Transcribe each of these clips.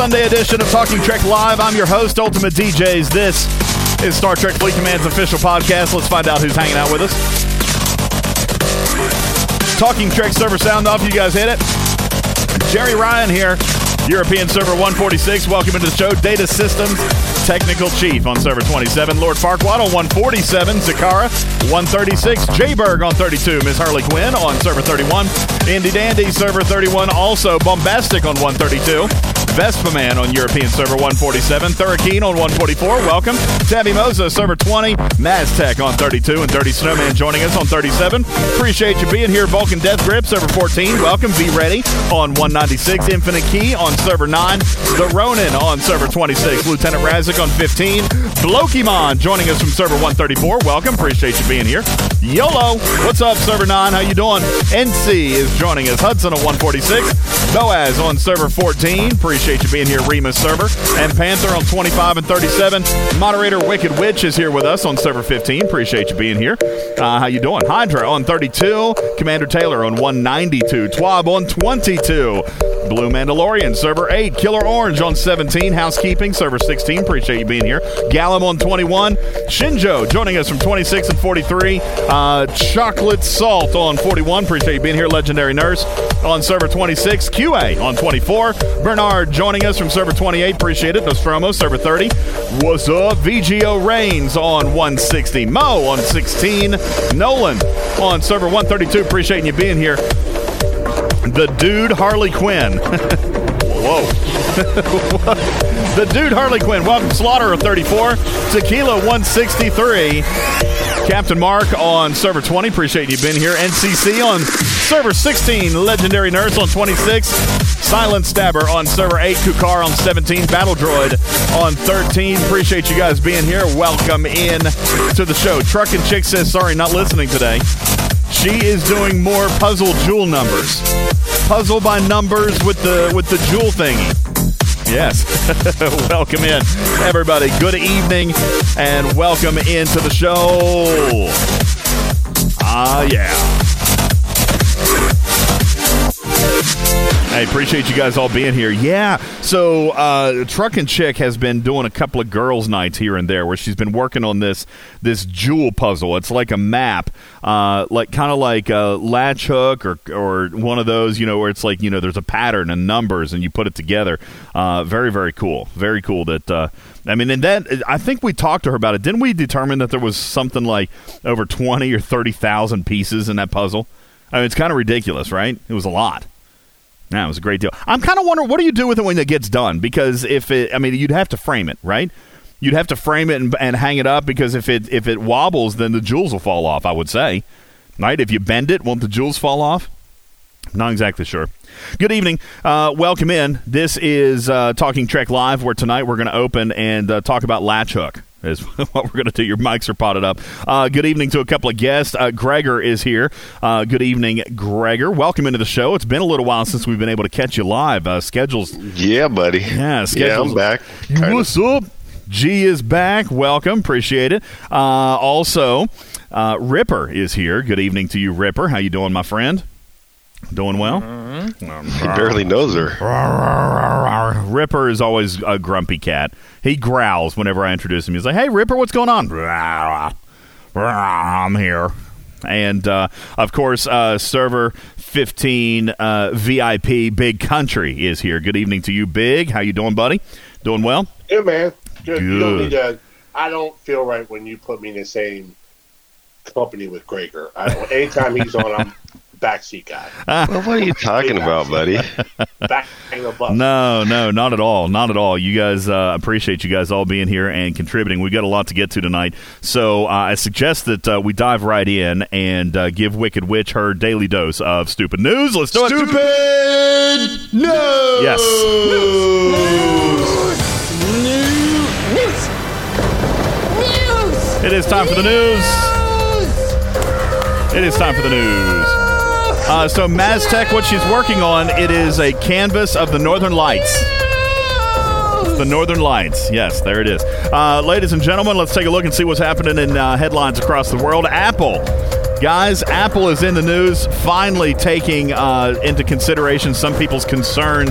Sunday edition of Talking Trek Live. I'm your host, Ultimate DJs. This is Star Trek Fleet Command's official podcast. Let's find out who's hanging out with us. Talking Trek server sound off. You guys hit it. Jerry Ryan here, European server 146. Welcome into the show. Data Systems Technical Chief on server 27. Lord Farquaad on 147. Zakara 136. Jayberg on 32. Miss Harley Quinn on server 31. Indy Dandy server 31. Also Bombastic on 132. Vespa Man on European server 147. Thurakeen on 144. Welcome. Tabby Moza, server 20. Maztec on 32. And Dirty Snowman joining us on 37. Appreciate you being here. Vulcan Death Grip, server 14. Welcome. Be ready on 196. Infinite Key on server 9. The Ronin on server 26. Lieutenant Razik on 15. Blokimon joining us from server 134. Welcome. Appreciate you being here. YOLO. What's up, server 9? How you doing? NC is joining us. Hudson on 146. Boaz on server 14. Appreciate you being here, Remus server. And Panther on 25 and 37. Moderator Wicked Witch is here with us on server 15. Appreciate you being here. Uh, how you doing? Hydra on 32. Commander Taylor on 192. Twab on 22. Blue Mandalorian, server 8. Killer Orange on 17. Housekeeping, server 16. Appreciate you being here. Gallum on 21. Shinjo joining us from 26 and 43. Uh, Chocolate Salt on 41. Appreciate you being here. Legendary Nurse on server 26. QA on 24. Bernard joining us from server 28. Appreciate it. Nostromo, server 30. What's up? VGO Reigns on 160. Mo on 16. Nolan on server 132. Appreciating you being here. The dude Harley Quinn. Whoa. the dude Harley Quinn. Welcome, Slaughter of 34. Tequila 163. Captain Mark on server 20. Appreciate you being here. NCC on server 16. Legendary Nurse on 26. Silent Stabber on server 8. Kukar on 17. Battle Droid on 13. Appreciate you guys being here. Welcome in to the show. Truck and Chick says, sorry, not listening today. She is doing more puzzle jewel numbers. Puzzle by numbers with the with the jewel thingy. Yes. welcome in, everybody. Good evening and welcome into the show. Ah, yeah. Appreciate you guys all being here. Yeah, so uh, Truck and Chick has been doing a couple of girls' nights here and there, where she's been working on this this jewel puzzle. It's like a map, uh, like kind of like a latch hook or or one of those, you know, where it's like you know there's a pattern and numbers, and you put it together. Uh, very very cool, very cool. That uh, I mean, and then I think we talked to her about it. Didn't we determine that there was something like over twenty or thirty thousand pieces in that puzzle? I mean, it's kind of ridiculous, right? It was a lot. That was a great deal. I'm kind of wondering what do you do with it when it gets done? Because if it, I mean, you'd have to frame it, right? You'd have to frame it and, and hang it up because if it if it wobbles, then the jewels will fall off. I would say, right? If you bend it, won't the jewels fall off? Not exactly sure. Good evening. Uh, welcome in. This is uh, Talking Trek Live, where tonight we're going to open and uh, talk about Latch Hook is what we're going to do. Your mics are potted up. Uh, good evening to a couple of guests. Uh, Gregor is here. Uh, good evening, Gregor. Welcome into the show. It's been a little while since we've been able to catch you live. Uh, schedules. Yeah, buddy. Yeah, schedules. Yeah, I'm back. What's up? G is back. Welcome. Appreciate it. Uh, also, uh, Ripper is here. Good evening to you, Ripper. How you doing, my friend? Doing well? He barely knows her. Ripper is always a grumpy cat. He growls whenever I introduce him. He's like, "Hey, Ripper, what's going on?" I'm here, and uh, of course, uh, server 15 uh, VIP Big Country is here. Good evening to you, Big. How you doing, buddy? Doing well? Yeah, man. Good. You don't need to. I don't feel right when you put me in the same company with Gregor. I, anytime he's on, I'm backseat guy. Well, what are you talking about, buddy? Back in the bus. No, no, not at all. Not at all. You guys uh, appreciate you guys all being here and contributing. We've got a lot to get to tonight. So uh, I suggest that uh, we dive right in and uh, give Wicked Witch her daily dose of stupid news. Let's do it. Stupid news. Yes. News. It is time for the news. It is time for the news. Uh, so Maztec, what she's working on, it is a canvas of the Northern Lights. The Northern Lights. Yes, there it is. Uh, ladies and gentlemen, let's take a look and see what's happening in uh, headlines across the world. Apple. Guys, Apple is in the news, finally taking uh, into consideration some people's concerns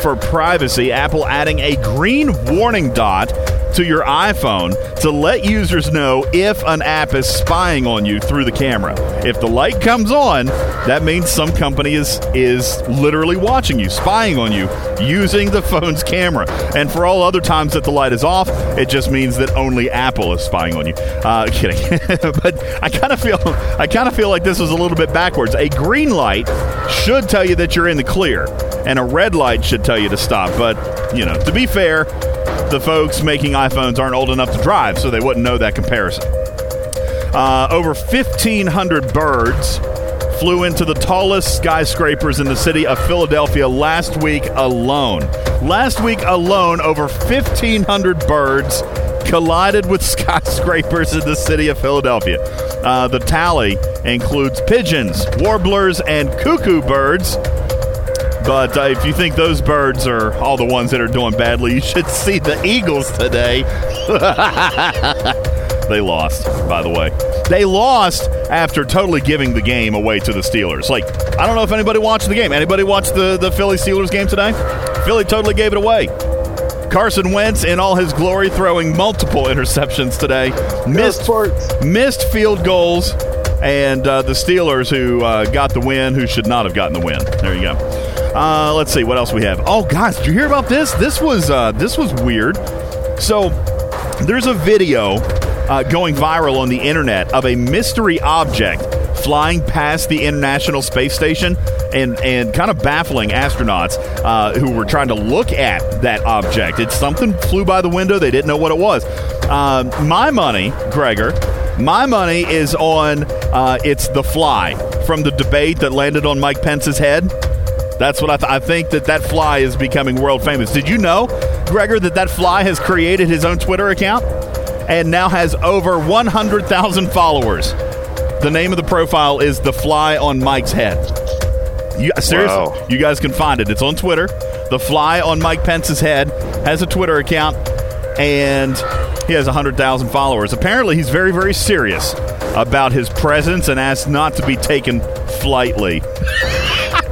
for privacy. Apple adding a green warning dot to your iPhone to let users know if an app is spying on you through the camera. If the light comes on, that means some company is is literally watching you, spying on you using the phone's camera. And for all other times that the light is off, it just means that only Apple is spying on you. Uh, kidding, but I kind of feel I kind of feel like this was a little bit backwards. A green light should tell you that you're in the clear, and a red light should tell you to stop. But you know, to be fair, the folks making iPhones aren't old enough to drive, so they wouldn't know that comparison. Uh, over 1,500 birds flew into the tallest skyscrapers in the city of Philadelphia last week alone. Last week alone, over 1,500 birds collided with skyscrapers in the city of Philadelphia. Uh, the tally includes pigeons, warblers, and cuckoo birds. But uh, if you think those birds are all the ones that are doing badly, you should see the Eagles today. they lost, by the way. They lost after totally giving the game away to the Steelers. Like, I don't know if anybody watched the game. Anybody watched the, the Philly Steelers game today? Philly totally gave it away. Carson Wentz in all his glory throwing multiple interceptions today. Missed, missed field goals. And uh, the Steelers, who uh, got the win, who should not have gotten the win. There you go. Uh, let's see what else we have. Oh, guys, did you hear about this? This was uh, this was weird. So there's a video uh, going viral on the internet of a mystery object flying past the International Space Station and, and kind of baffling astronauts uh, who were trying to look at that object. It's something flew by the window. They didn't know what it was. Uh, my money, Gregor, my money is on uh, it's the fly from the debate that landed on Mike Pence's head. That's what I, th- I think that that fly is becoming world famous. Did you know, Gregor, that that fly has created his own Twitter account and now has over 100,000 followers? The name of the profile is The Fly on Mike's Head. You, uh, seriously, Wow. you guys can find it. It's on Twitter. The Fly on Mike Pence's Head has a Twitter account, and he has 100,000 followers. Apparently, he's very, very serious about his presence and asks not to be taken flightly.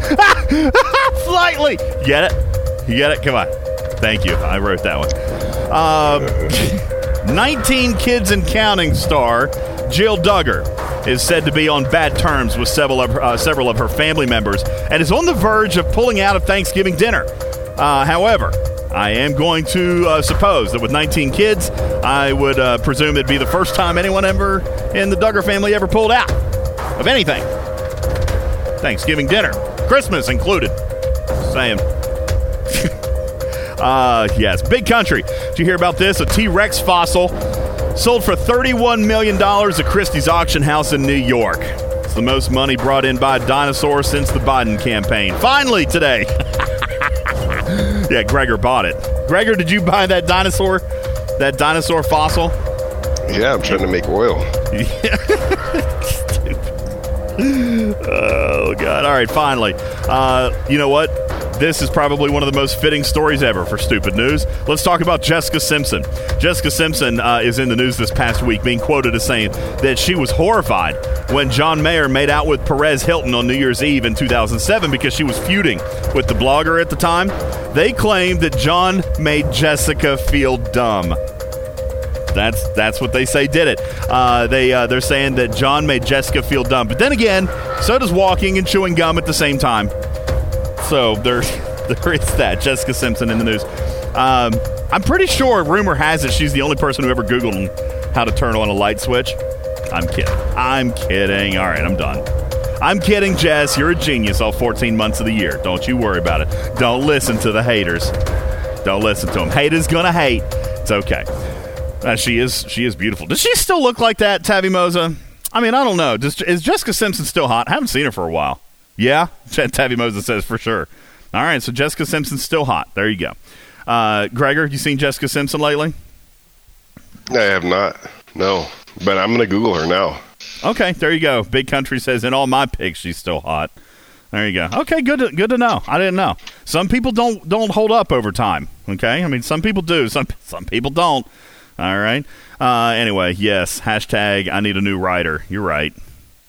Flightly. You get it? You get it? Come on. Thank you. I wrote that one. Um, 19 kids and counting star Jill Duggar is said to be on bad terms with several of, uh, several of her family members and is on the verge of pulling out of Thanksgiving dinner. Uh, however, I am going to uh, suppose that with 19 kids, I would uh, presume it'd be the first time anyone ever in the Duggar family ever pulled out of anything. Thanksgiving dinner, Christmas included. Saying. uh, yes, big country. Did you hear about this? A T Rex fossil sold for $31 million at Christie's auction house in New York. It's the most money brought in by a dinosaur since the Biden campaign. Finally, today. yeah, Gregor bought it. Gregor, did you buy that dinosaur? That dinosaur fossil? Yeah, I'm trying to make oil. Oh God! All right, finally. Uh, you know what? This is probably one of the most fitting stories ever for stupid news. Let's talk about Jessica Simpson. Jessica Simpson uh, is in the news this past week, being quoted as saying that she was horrified when John Mayer made out with Perez Hilton on New Year's Eve in 2007 because she was feuding with the blogger at the time. They claimed that John made Jessica feel dumb. That's that's what they say did it. Uh, they uh, they're saying that John made Jessica feel dumb, but then again, so does walking and chewing gum at the same time. So there there is that Jessica Simpson in the news. Um, I'm pretty sure rumor has it she's the only person who ever Googled how to turn on a light switch. I'm kidding. I'm kidding. All right, I'm done. I'm kidding, Jess. You're a genius all 14 months of the year. Don't you worry about it. Don't listen to the haters. Don't listen to them. Haters gonna hate. It's okay. Uh, she is she is beautiful. Does she still look like that, Tavi Moza? I mean, I don't know. Does, is Jessica Simpson still hot? I haven't seen her for a while. Yeah, Tavi Moza says for sure. All right, so Jessica Simpson's still hot. There you go. Uh, Gregor, you seen Jessica Simpson lately? I have not. No, but I'm gonna Google her now. Okay, there you go. Big Country says in all my pics she's still hot. There you go. Okay, good. To, good to know. I didn't know. Some people don't don't hold up over time. Okay, I mean some people do. Some some people don't. All right. Uh, anyway, yes. Hashtag I need a new writer. You're right.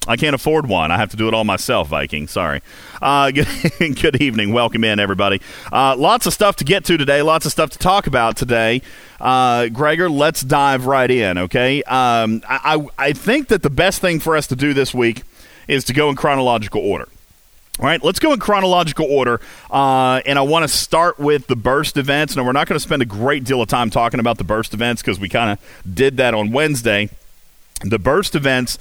I can't afford one. I have to do it all myself, Viking. Sorry. Uh, good, good, evening. Welcome in, everybody. Uh, lots of stuff to get to today. Lots of stuff to talk about today. Uh, Gregor, let's dive right in, okay? Um, I, I think that the best thing for us to do this week is to go in chronological order. All right, let's go in chronological order. Uh, and I want to start with the burst events. Now, we're not going to spend a great deal of time talking about the burst events because we kind of did that on Wednesday. The burst events,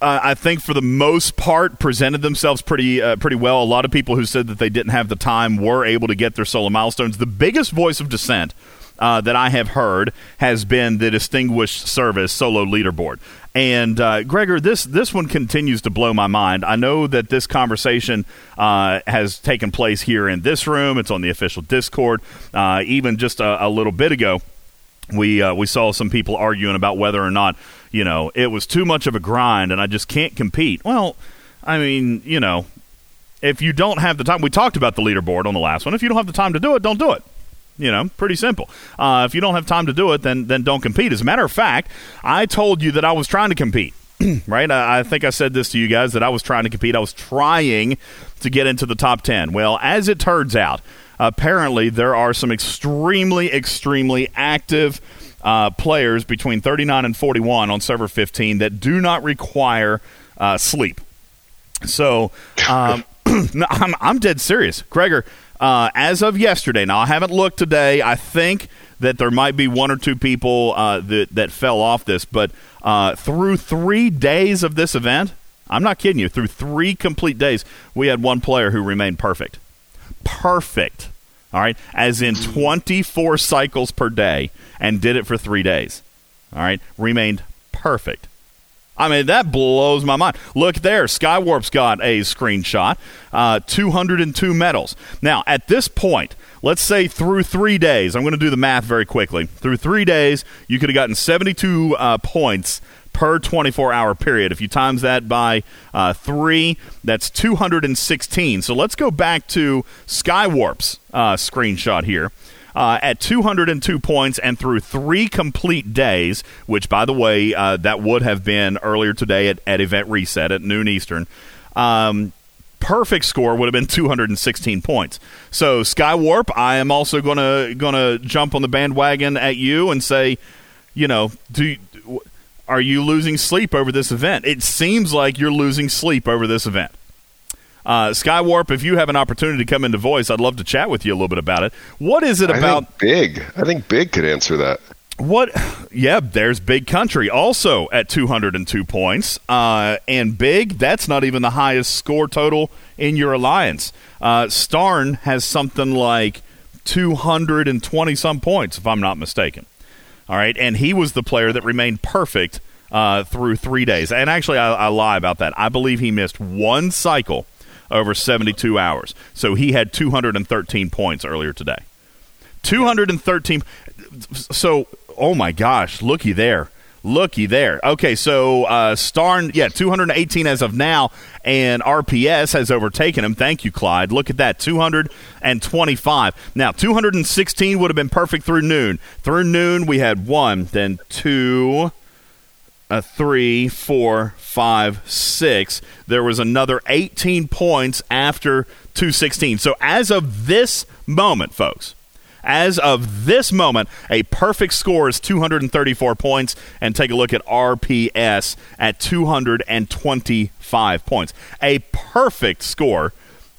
uh, I think, for the most part, presented themselves pretty uh, pretty well. A lot of people who said that they didn't have the time were able to get their solo milestones. The biggest voice of dissent uh, that I have heard has been the Distinguished Service Solo Leaderboard. And uh, Gregor, this this one continues to blow my mind. I know that this conversation uh, has taken place here in this room. It's on the official Discord. Uh, even just a, a, little bit ago, we uh, we saw some people arguing about whether or not you know it was too much of a grind, and I just can't compete. Well, I mean, you know, if you don't have the time, we talked about the leaderboard on the last one. If you don't have the time to do it, don't do it. You know, pretty simple. Uh, if you don't have time to do it, then then don't compete. As a matter of fact, I told you that I was trying to compete. right? I, I, think I said this to you guys that I was trying to compete. I was trying to get into the top 10. Well, as it turns out, apparently there are some extremely, extremely active uh, players between 39 and 41 on server 15 that do not require uh, sleep. So um, I'm, I'm dead serious. Gregor, uh, as of yesterday, now I haven't looked today. I think that there might be one or two people uh, that that fell off this, but uh, through three days of this event, I'm not kidding you. Through three complete days, we had one player who remained perfect. Perfect. All right, as in 24 cycles per day, and did it for three days. All right, remained perfect. I mean, that blows my mind. Look there. Skywarp's got a screenshot. Uh, 202 medals. Now, at this point, let's say through three days, I'm going to do the math very quickly. Through three days, you could have gotten 72 uh, points per 24 hour period. If you times that by uh, three, that's 216. So let's go back to Skywarp's uh, screenshot here uh, at 202 points and through three complete days, which, by the way, uh, that would have been earlier today at, at event reset at noon Eastern. Um, perfect score would have been 216 points. So Skywarp, I am also going to going to jump on the bandwagon at you and say, you know, do are you losing sleep over this event? It seems like you're losing sleep over this event. Uh, Skywarp, if you have an opportunity to come into voice, I'd love to chat with you a little bit about it. What is it about Big? I think Big could answer that. What? Yeah, there's Big Country also at 202 points. Uh, and Big, that's not even the highest score total in your alliance. Uh, Starn has something like 220 some points, if I'm not mistaken. All right. And he was the player that remained perfect uh, through three days. And actually, I, I lie about that. I believe he missed one cycle over 72 hours. So he had 213 points earlier today. 213. So, oh my gosh, looky there. Looky there. Okay, so uh, Starn, yeah, 218 as of now, and RPS has overtaken him. Thank you, Clyde. Look at that, 225. Now, 216 would have been perfect through noon. Through noon, we had one, then two, a three, four, five, six. There was another 18 points after 216. So as of this moment, folks, as of this moment, a perfect score is 234 points. And take a look at RPS at 225 points. A perfect score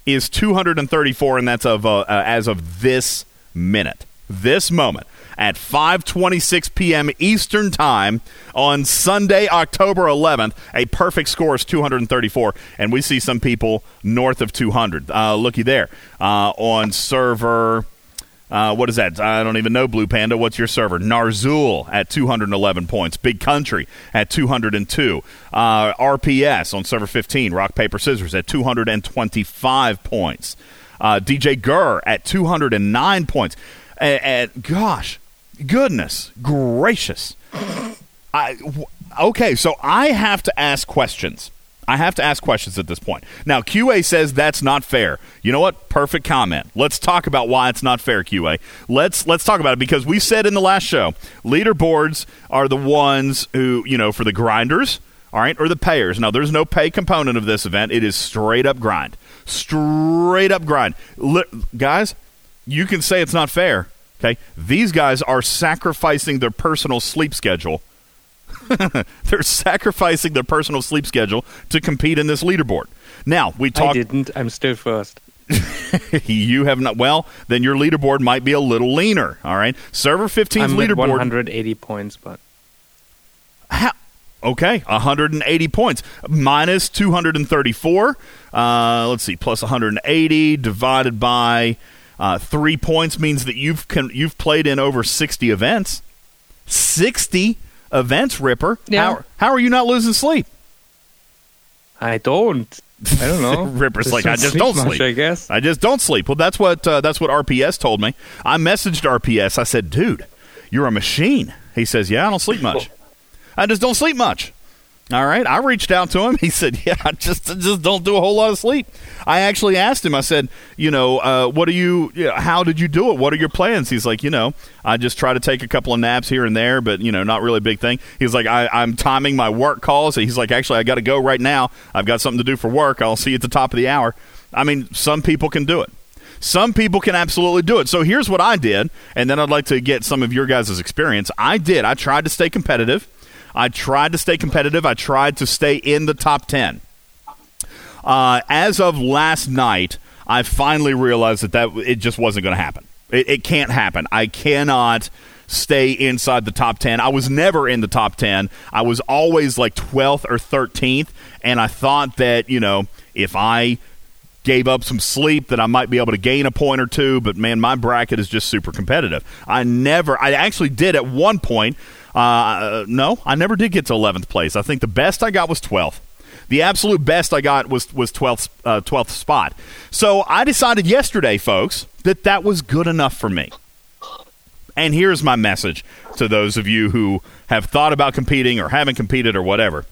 is 234, and that's of uh, uh, as of this minute, this moment at 5:26 p.m. Eastern Time on Sunday, October 11th. A perfect score is 234, and we see some people north of 200. Uh, looky there uh, on server. Uh, what is that? I don't even know, Blue Panda. What's your server? Narzul at 211 points. Big Country at 202. Uh, RPS on server 15. Rock, Paper, Scissors at 225 points. Uh, DJ Gurr at 209 points. And gosh, goodness gracious. I, okay, so I have to ask questions. I have to ask questions at this point. Now, QA says that's not fair. You know what? Perfect comment. Let's talk about why it's not fair, QA. Let's let's talk about it because we said in the last show, leaderboards are the ones who, you know, for the grinders, all right, or the payers. Now, there's no pay component of this event. It is straight up grind. Straight up grind. guys, you can say it's not fair. Okay? These guys are sacrificing their personal sleep schedule They're sacrificing their personal sleep schedule to compete in this leaderboard. Now, we talked. I didn't. I'm still first. you have not. Well, then your leaderboard might be a little leaner. All right. Server 15's leaderboard. 180 points, but. How? Okay, 180 points minus 234. Uh, let's see, plus 180 divided by uh, three points means that you've con- you've played in over 60 events. 60 events, Ripper. Yeah. How, how are you not losing sleep? I don't. I don't know. Ripper's just like, I just don't sleep. I guess I just don't sleep. Well, that's what uh, that's what RPS told me. I messaged RPS. I said, "Dude, you're a machine." He says, "Yeah, I don't sleep much. I just don't sleep much." All right. I reached out to him. He said, "Yeah, I just just don't do a whole lot of sleep." I actually asked him. I said, "You know, uh, what do you? you know, how did you do it? What are your plans?" He's like, "You know, I just try to take a couple of naps here and there, but you know, not really a big thing." He's like, I, "I'm timing my work calls." He's like, "Actually, I got to go right now. I've got something to do for work. I'll see you at the top of the hour." I mean, some people can do it. Some people can absolutely do it. So here's what I did, and then I'd like to get some of your guys' experience. I did. I tried to stay competitive. I tried to stay competitive. I tried to stay in the top 10. Uh, as of last night, I finally realized that, that it just wasn't going to happen. It, it can't happen. I cannot stay inside the top 10. I was never in the top 10. I was always like 12th or 13th. And I thought that, you know, if I gave up some sleep that I might be able to gain a point or two, but man, my bracket is just super competitive. I never, I actually did at one point uh, no, I never did get to 11th place. I think the best I got was 12th. The absolute best I got was was 12th uh, 12th spot. So I decided yesterday, folks, that that was good enough for me. And here's my message to those of you who have thought about competing or haven't competed or whatever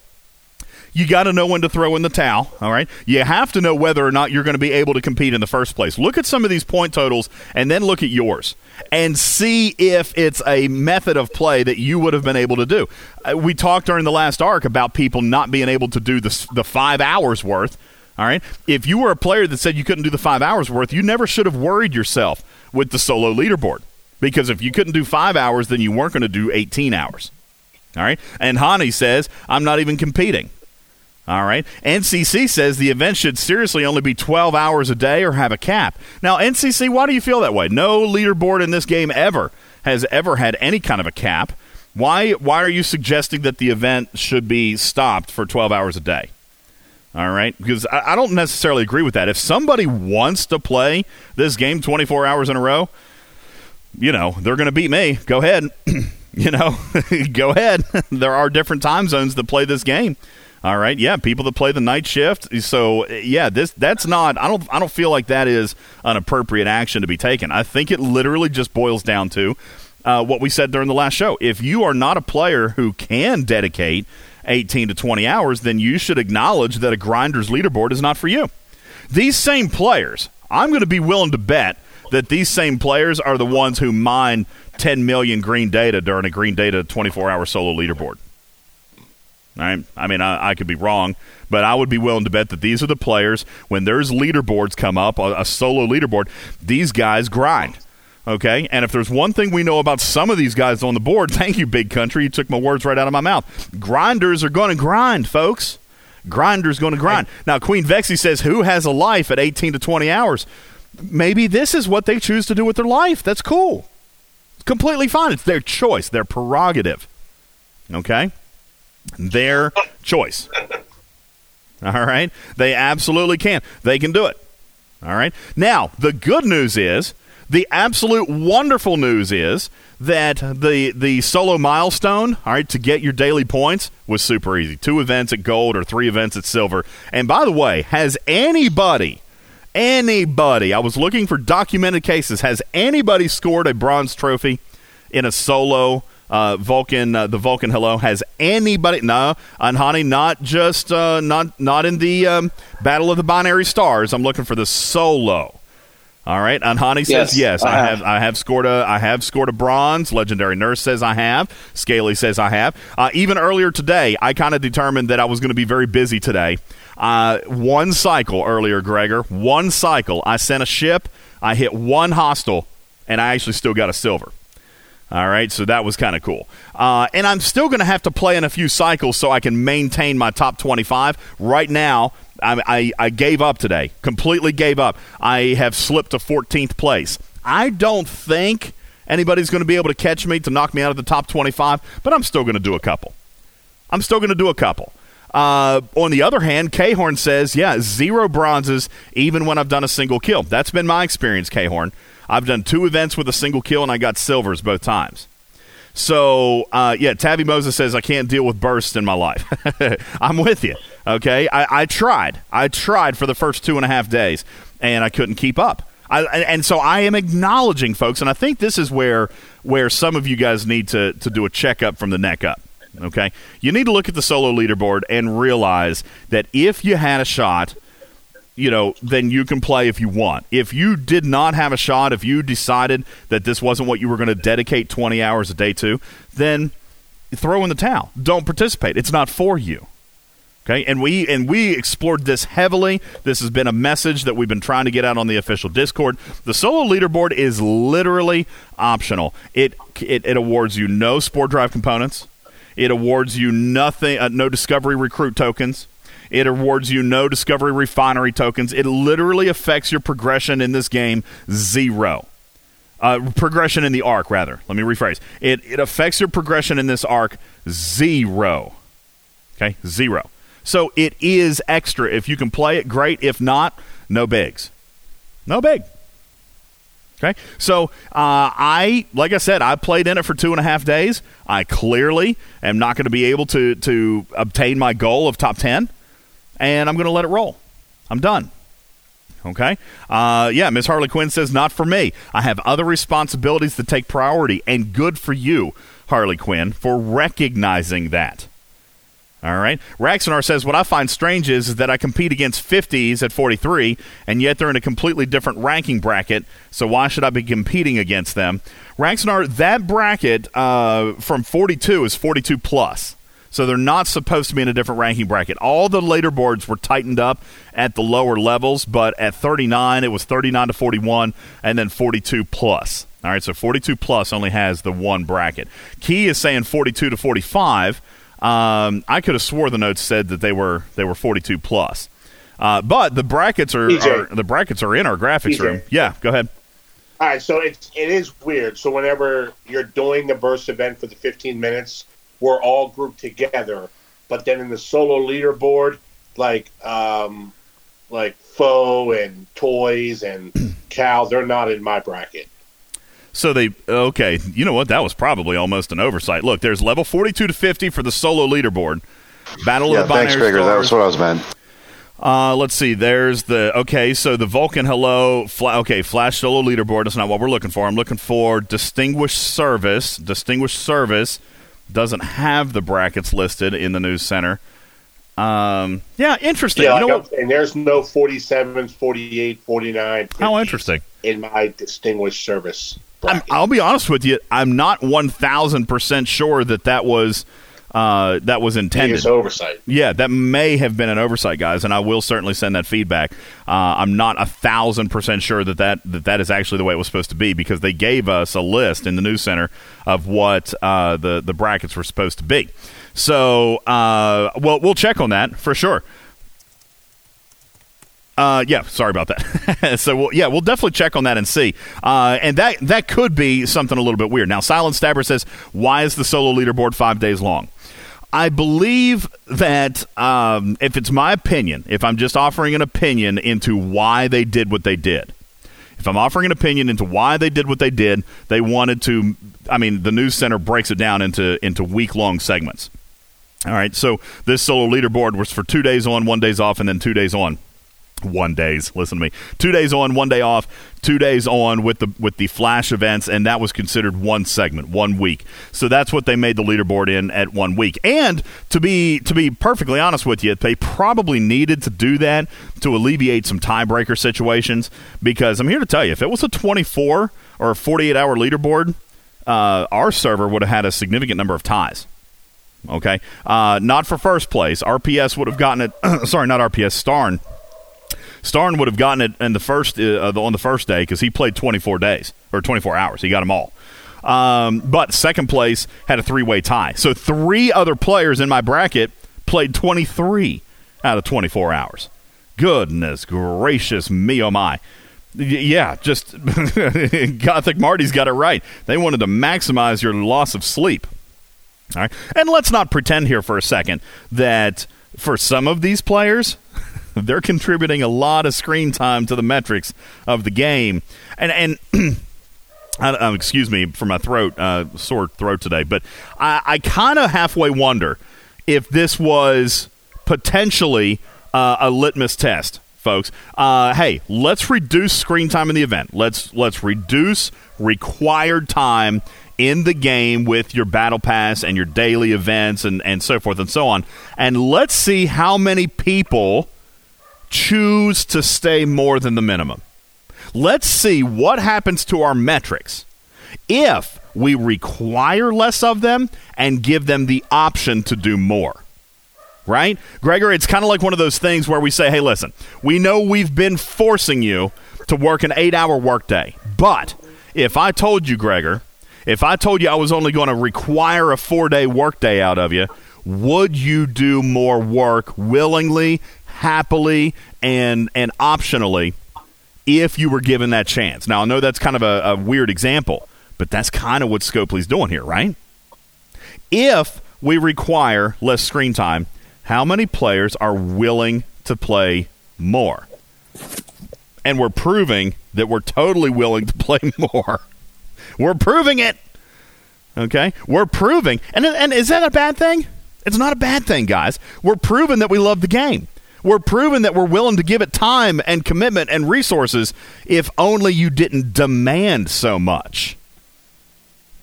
you got to know when to throw in the towel. All right. You have to know whether or not you're going to be able to compete in the first place. Look at some of these point totals and then look at yours and see if it's a method of play that you would have been able to do. Uh, we talked during the last arc about people not being able to do the, the five hours worth. All right. If you were a player that said you couldn't do the five hours worth, you never should have worried yourself with the solo leaderboard. Because if you couldn't do five hours, then you weren't going to do 18 hours. All right. And Hani says, I'm not even competing. All right. NCC says the event should seriously only be 12 hours a day or have a cap. Now, NCC, why do you feel that way? No leaderboard in this game ever has ever had any kind of a cap. Why why are you suggesting that the event should be stopped for 12 hours a day? All right, because I, I don't necessarily agree with that. If somebody wants to play this game 24 hours in a row, you know, they're going to beat me. Go ahead. you know, go ahead. there are different time zones that play this game. All right, yeah, people that play the night shift. So yeah, this that's not. I don't. I don't feel like that is an appropriate action to be taken. I think it literally just boils down to uh, what we said during the last show. If you are not a player who can dedicate 18 to 20 hours, then you should acknowledge that a grinder's leaderboard is not for you. These same players, I'm going to be willing to bet that these same players are the ones who mine 10 million green data during a green data 24 hour solo leaderboard. Right? I mean, I, I, could be wrong, but I would be willing to bet that these are the players. When there's leaderboards come up, a, a solo leaderboard, these guys grind. Okay, and if there's one thing we know about some of these guys on the board, thank you, Big Country. You took my words right out of my mouth. Grinders are going to grind, folks. Grinders going to grind. Now, Queen Vexy says, "Who has a life at 18 to 20 hours?" Maybe this is what they choose to do with their life. That's cool. It's completely fine. It's their choice, their prerogative. Okay. Their choice. All right? They absolutely can. They can do it. All right? Now, the good news is, the absolute wonderful news is that the the solo milestone, all right, to get your daily points was super easy. Two events at gold or three events at silver. And by the way, has anybody anybody, I was looking for documented cases, has anybody scored a bronze trophy in a solo Uh, Vulcan, uh, the Vulcan hello. Has anybody? No, and honey, not just uh, not not in the um, Battle of the Binary Stars. I'm looking for the solo. All right, Anhani says yes. I have. have. I have scored a. I have scored a bronze. Legendary Nurse says I have. Scaly says I have. Uh, even earlier today, I kind of determined that I was going to be very busy today. Uh, one cycle earlier, Gregor. One cycle. I sent a ship. I hit one hostile, and I actually still got a silver. All right, so that was kind of cool. Uh, and I'm still going to have to play in a few cycles so I can maintain my top 25. Right now, I, I, I gave up today, completely gave up. I have slipped to 14th place. I don't think anybody's going to be able to catch me to knock me out of the top 25, but I'm still going to do a couple. I'm still going to do a couple. Uh, on the other hand, Khorn says, yeah, zero bronzes even when I've done a single kill. That's been my experience, Khorn. I've done two events with a single kill and I got silvers both times. So, uh, yeah, Tabby Moses says, I can't deal with bursts in my life. I'm with you. Okay. I, I tried. I tried for the first two and a half days and I couldn't keep up. I, and, so I am acknowledging, folks, and I think this is where where some of you guys need to, to do a checkup from the neck up. Okay, you need to look at the solo leaderboard and realize that if you had a shot, you know, then you can play if you want. If you did not have a shot, if you decided that this wasn't what you were going to dedicate 20 hours a day to, then throw in the towel. Don't participate. It's not for you. Okay, and we and we explored this heavily. This has been a message that we've been trying to get out on the official Discord. The solo leaderboard is literally optional. It it, it awards you no spore drive components. It awards you nothing, uh, no discovery recruit tokens. It awards you no discovery refinery tokens. It literally affects your progression in this game zero. Uh, progression in the arc, rather. Let me rephrase. It it affects your progression in this arc zero. Okay, zero. So it is extra. If you can play it, great. If not, no bigs. No big. Okay, so uh, I, like I said, I played in it for two and a half days. I clearly am not going to be able to to obtain my goal of top ten, and I'm going to let it roll. I'm done. Okay. Uh, yeah, Miss Harley Quinn says, not for me. I have other responsibilities that take priority, and good for you, Harley Quinn, for recognizing that. All right. Raxonar says, What I find strange is, is that I compete against 50s at 43, and yet they're in a completely different ranking bracket, so why should I be competing against them? Raxonar, that bracket uh, from 42 is 42 plus. So they're not supposed to be in a different ranking bracket. All the leaderboards were tightened up at the lower levels, but at 39, it was 39 to 41, and then 42 plus. All right, so 42 plus only has the one bracket. Key is saying 42 to 45. Um, I could have swore the notes said that they were they were 42 plus. Uh, but the brackets are, are the brackets are in our graphics PJ. room. Yeah, go ahead. All right, so it's it is weird. So whenever you're doing the burst event for the 15 minutes, we're all grouped together. But then in the solo leaderboard, like um, like Foe and Toys and Cal, they're not in my bracket. So they okay. You know what? That was probably almost an oversight. Look, there's level 42 to 50 for the solo leaderboard. Battle Yeah, of the thanks, Binary Gregor. That was what I was meant. Uh, let's see. There's the okay. So the Vulcan hello. Fla- okay, Flash solo leaderboard. That's not what we're looking for. I'm looking for distinguished service. Distinguished service doesn't have the brackets listed in the news center. Um, yeah, interesting. Yeah, you know like saying, there's no 47s, 48, 49. How interesting. In my distinguished service. I'm. I'll be honest with you. I'm not 1,000 percent sure that that was uh, that was intended. oversight. Yeah, that may have been an oversight, guys, and I will certainly send that feedback. Uh, I'm not a thousand percent sure that that, that that is actually the way it was supposed to be because they gave us a list in the news center of what uh, the the brackets were supposed to be. So, uh, well, we'll check on that for sure. Uh, yeah, sorry about that. so, we'll, yeah, we'll definitely check on that and see. Uh, and that that could be something a little bit weird. Now, Silent Stabber says, "Why is the solo leaderboard five days long?" I believe that um, if it's my opinion, if I'm just offering an opinion into why they did what they did, if I'm offering an opinion into why they did what they did, they wanted to. I mean, the news center breaks it down into into week long segments. All right, so this solo leaderboard was for two days on, one days off, and then two days on. One days. Listen to me. Two days on, one day off. Two days on with the with the flash events, and that was considered one segment, one week. So that's what they made the leaderboard in at one week. And to be to be perfectly honest with you, they probably needed to do that to alleviate some tiebreaker situations. Because I'm here to tell you, if it was a 24 or a 48 hour leaderboard, uh, our server would have had a significant number of ties. Okay, uh, not for first place. RPS would have gotten it. sorry, not RPS. Starn Starn would have gotten it in the first uh, on the first day because he played 24 days or 24 hours. He got them all. Um, but second place had a three way tie. So three other players in my bracket played 23 out of 24 hours. Goodness gracious me, oh my. Yeah, just Gothic Marty's got it right. They wanted to maximize your loss of sleep. All right. And let's not pretend here for a second that for some of these players, they're contributing a lot of screen time to the metrics of the game. And and uh, excuse me for my throat, uh, sore throat today, but I, I kind of halfway wonder if this was potentially uh, a litmus test, folks. Uh, hey, let's reduce screen time in the event. Let's let's reduce required time in the game with your battle pass and your daily events and, and so forth and so on. And let's see how many people choose to stay more than the minimum. Let's see what happens to our metrics if we require less of them and give them the option to do more. Right? Gregor, it's kind of like one of those things where we say, hey, listen, we know we've been forcing you to work an eight hour workday, but if I told you, Gregor, if I told you I was only going to require a four day workday out of you, would you do more work willingly happily and and optionally if you were given that chance. Now I know that's kind of a, a weird example, but that's kind of what Scopely's doing here, right? If we require less screen time, how many players are willing to play more? And we're proving that we're totally willing to play more. We're proving it. Okay? We're proving. And, and is that a bad thing? It's not a bad thing, guys. We're proving that we love the game. We're proving that we're willing to give it time and commitment and resources if only you didn't demand so much.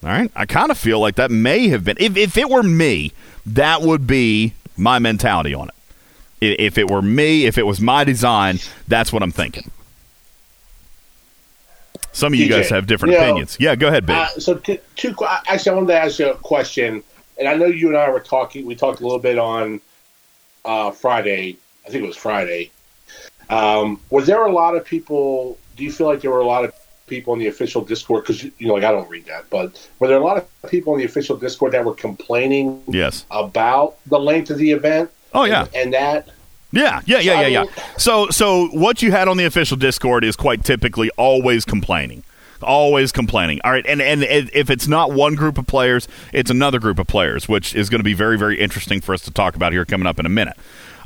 All right? I kind of feel like that may have been, if, if it were me, that would be my mentality on it. If it were me, if it was my design, that's what I'm thinking. Some of you guys have different you know, opinions. Yeah, go ahead, Big. Uh, so, t- two. Actually, I wanted to ask you a question, and I know you and I were talking. We talked a little bit on uh, Friday I think it was Friday. Um, was there a lot of people? Do you feel like there were a lot of people in the official Discord? Because you know, like I don't read that, but were there a lot of people in the official Discord that were complaining? Yes. About the length of the event. Oh yeah, and, and that. Yeah, yeah, yeah, yeah, yeah. So, so what you had on the official Discord is quite typically always complaining always complaining. All right, and and if it's not one group of players, it's another group of players, which is going to be very very interesting for us to talk about here coming up in a minute.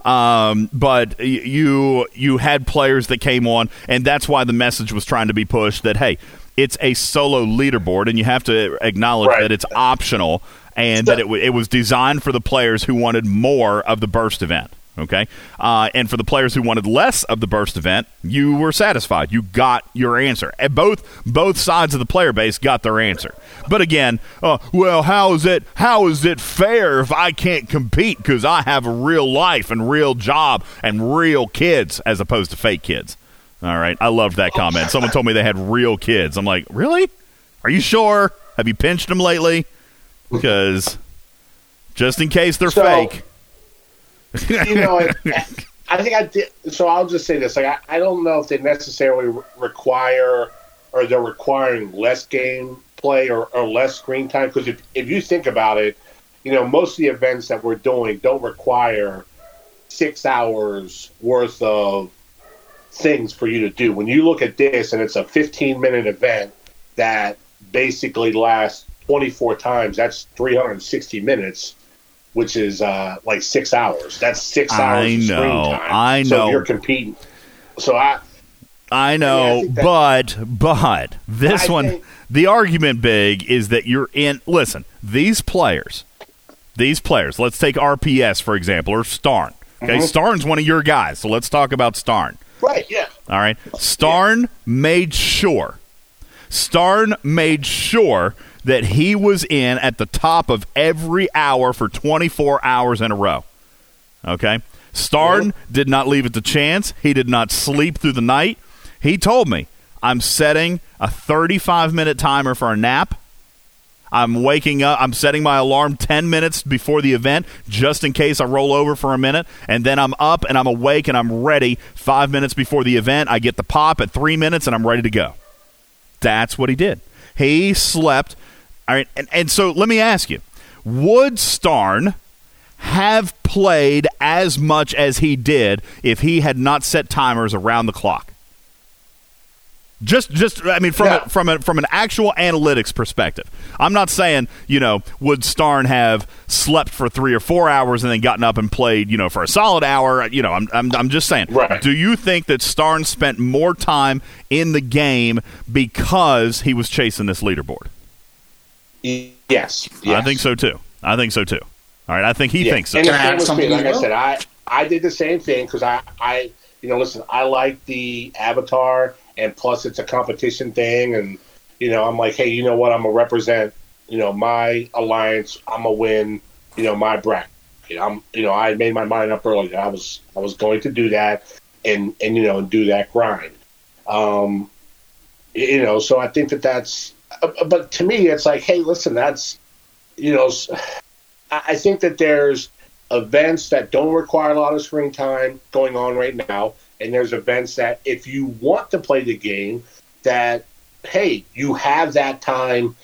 Um, but you you had players that came on, and that's why the message was trying to be pushed that hey, it's a solo leaderboard, and you have to acknowledge right. that it's optional and that it, w- it was designed for the players who wanted more of the burst event. Okay, uh, and for the players who wanted less of the burst event, you were satisfied. You got your answer. And both both sides of the player base got their answer. But again, uh, well, how is it how is it fair if I can't compete because I have a real life and real job and real kids as opposed to fake kids? All right, I loved that comment. Someone told me they had real kids. I'm like, really? Are you sure? Have you pinched them lately? Because just in case they're so, fake you know, I think I did. So I'll just say this: like, I, I don't know if they necessarily re- require or they're requiring less game play or, or less screen time. Because if if you think about it, you know, most of the events that we're doing don't require six hours worth of things for you to do. When you look at this, and it's a 15 minute event that basically lasts 24 times, that's 360 minutes which is uh, like six hours. That's six hours. I know. I know. So you're competing. So I. I know, I mean, I but but this I one, think, the argument big is that you're in. Listen, these players, these players. Let's take RPS for example, or Starn. Okay, mm-hmm. Starn's one of your guys, so let's talk about Starn. Right, yeah. All right. Starn yeah. made sure. Starn made sure that he was in at the top of every hour for 24 hours in a row. Okay? Starn did not leave it to chance. He did not sleep through the night. He told me, I'm setting a 35 minute timer for a nap. I'm waking up, I'm setting my alarm 10 minutes before the event just in case I roll over for a minute. And then I'm up and I'm awake and I'm ready five minutes before the event. I get the pop at three minutes and I'm ready to go. That's what he did. He slept. All right. And, and so let me ask you would Starn have played as much as he did if he had not set timers around the clock? Just, just, I mean, from yeah. a, from a, from an actual analytics perspective, I'm not saying you know would Starn have slept for three or four hours and then gotten up and played you know for a solid hour. You know, I'm, I'm, I'm just saying. Right. Do you think that Starn spent more time in the game because he was chasing this leaderboard? Yes. yes. I think so too. I think so too. All right, I think he yeah. thinks so. And Can I add something? Like I said, I I did the same thing because I I you know listen, I like the avatar and plus it's a competition thing, and you know, I'm like, hey, you know what? I'm gonna represent, you know, my alliance. I'm gonna win, you know, my bracket. I'm, you know, I made my mind up early. I was, I was going to do that, and and you know, and do that grind. Um, you know, so I think that that's. Uh, but to me, it's like, hey, listen, that's, you know, I think that there's events that don't require a lot of screen time going on right now and there's events that if you want to play the game, that hey, you have that time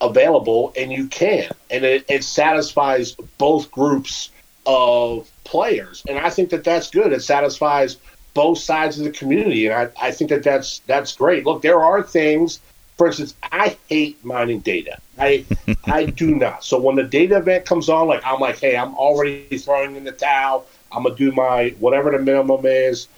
available and you can, and it, it satisfies both groups of players, and I think that that's good. It satisfies both sides of the community, and I, I think that that's that's great. Look, there are things. For instance, I hate mining data. I I do not. So when the data event comes on, like I'm like, hey, I'm already throwing in the towel. I'm gonna do my whatever the minimum is.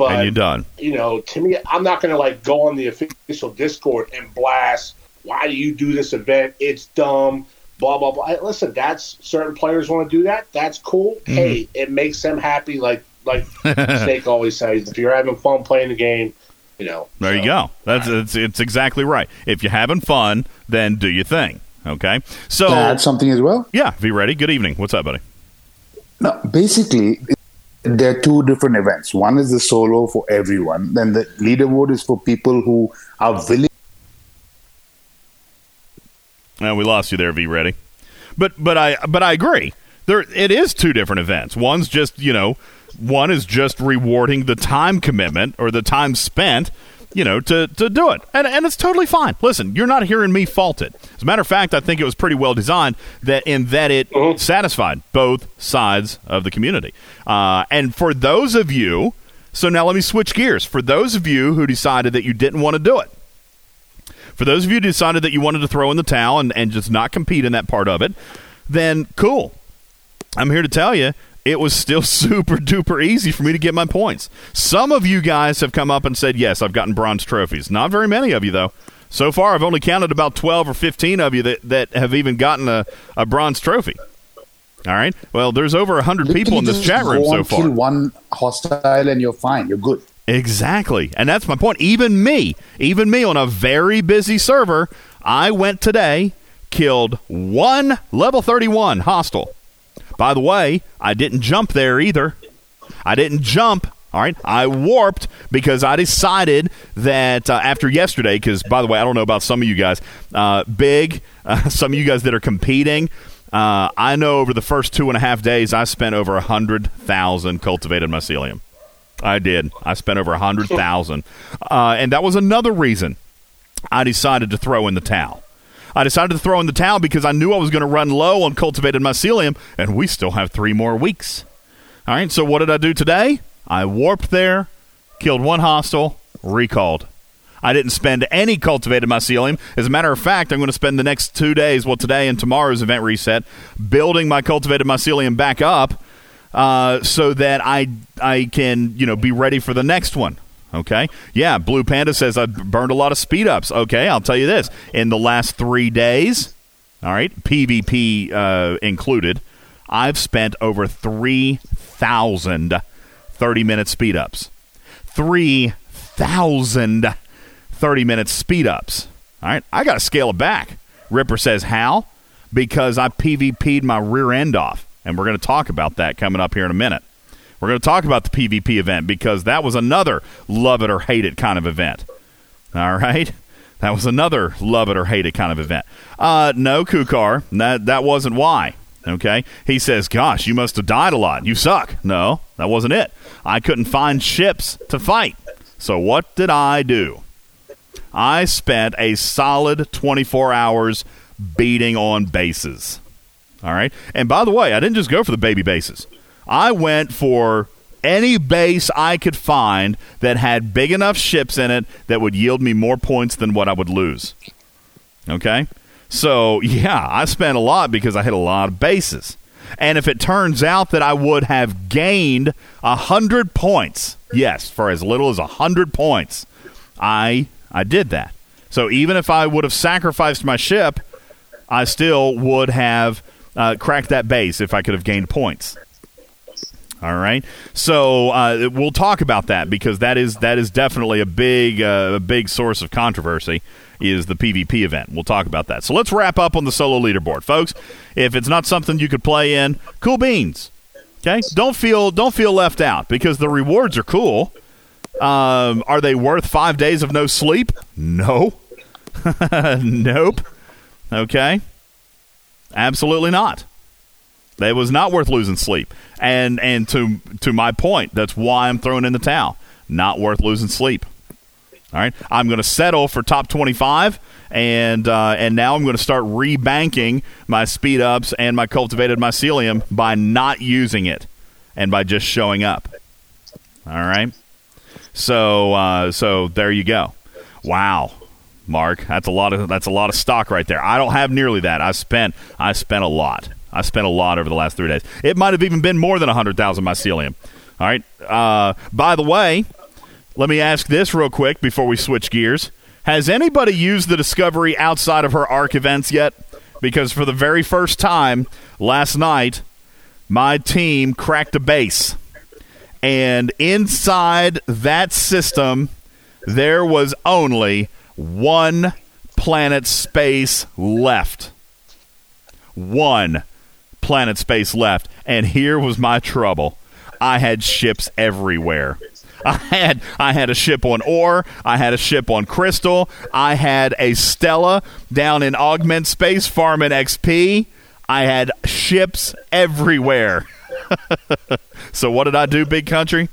But and you're done. You know, to me, I'm not going to like go on the official Discord and blast. Why do you do this event? It's dumb. Blah blah blah. Listen, that's certain players want to do that. That's cool. Mm-hmm. Hey, it makes them happy. Like like Snake always says, if you're having fun playing the game, you know. There so, you go. That's right. it's, it's exactly right. If you're having fun, then do your thing. Okay. So add something as well. Yeah. Be ready. Good evening. What's up, buddy? No, basically, there are two different events. One is the solo for everyone, then the leaderboard is for people who are willing. Now we lost you there, V. Ready, but but I but I agree. There it is two different events. One's just you know one is just rewarding the time commitment or the time spent you know, to, to do it. And, and it's totally fine. Listen, you're not hearing me fault it. As a matter of fact, I think it was pretty well designed that in that it mm-hmm. satisfied both sides of the community. Uh, and for those of you, so now let me switch gears. For those of you who decided that you didn't want to do it, for those of you who decided that you wanted to throw in the towel and, and just not compete in that part of it, then cool. I'm here to tell you it was still super duper easy for me to get my points. Some of you guys have come up and said, yes, I've gotten bronze trophies. Not very many of you, though. So far, I've only counted about 12 or 15 of you that, that have even gotten a, a bronze trophy. All right. Well, there's over 100 people in this chat room so far. Kill one hostile and you're fine. You're good. Exactly. And that's my point. Even me, even me on a very busy server, I went today, killed one level 31 hostile by the way, I didn't jump there either. I didn't jump. All right. I warped because I decided that uh, after yesterday, because by the way, I don't know about some of you guys, uh, big, uh, some of you guys that are competing. Uh, I know over the first two and a half days, I spent over a hundred thousand cultivated mycelium. I did. I spent over a hundred thousand, uh, and that was another reason I decided to throw in the towel. I decided to throw in the towel because I knew I was going to run low on cultivated mycelium, and we still have three more weeks. All right, so what did I do today? I warped there, killed one hostile, recalled. I didn't spend any cultivated mycelium. As a matter of fact, I'm going to spend the next two days, well, today and tomorrow's event reset, building my cultivated mycelium back up uh, so that I I can you know be ready for the next one. Okay. Yeah. Blue Panda says I burned a lot of speed ups. Okay. I'll tell you this. In the last three days, all right, PvP uh, included, I've spent over 3,000 30 minute speed ups. 3,000 30 minute speed ups. All right, I got to scale it back. Ripper says, How? Because I PvP'd my rear end off. And we're going to talk about that coming up here in a minute. We're going to talk about the PvP event because that was another love it or hate it kind of event. All right? That was another love it or hate it kind of event. Uh, no, Kukar, that, that wasn't why. Okay? He says, Gosh, you must have died a lot. You suck. No, that wasn't it. I couldn't find ships to fight. So what did I do? I spent a solid 24 hours beating on bases. All right. And by the way, I didn't just go for the baby bases. I went for any base I could find that had big enough ships in it that would yield me more points than what I would lose. Okay? So, yeah, I spent a lot because I hit a lot of bases. And if it turns out that I would have gained 100 points, yes, for as little as 100 points, I I did that. So even if I would have sacrificed my ship, I still would have uh, cracked that base if I could have gained points. All right, so uh, we'll talk about that because that is that is definitely a big uh, a big source of controversy is the PvP event. We'll talk about that. So let's wrap up on the solo leaderboard, folks. If it's not something you could play in, cool beans. Okay, don't feel don't feel left out because the rewards are cool. Um, are they worth five days of no sleep? No. nope. Okay. Absolutely not. It was not worth losing sleep. And and to to my point, that's why I'm throwing in the towel. Not worth losing sleep. All right, I'm going to settle for top 25, and uh, and now I'm going to start rebanking my speed ups and my cultivated mycelium by not using it and by just showing up. All right, so uh, so there you go. Wow, Mark, that's a lot of that's a lot of stock right there. I don't have nearly that. I spent I spent a lot. I spent a lot over the last three days. It might have even been more than hundred thousand mycelium. All right. Uh, by the way, let me ask this real quick before we switch gears. Has anybody used the Discovery outside of her ARC events yet? Because for the very first time last night, my team cracked a base. And inside that system, there was only one planet space left. One planet space left. And here was my trouble I had ships everywhere. I had I had a ship on Ore, I had a ship on Crystal, I had a Stella down in Augment Space farming XP. I had ships everywhere. so what did I do, big country?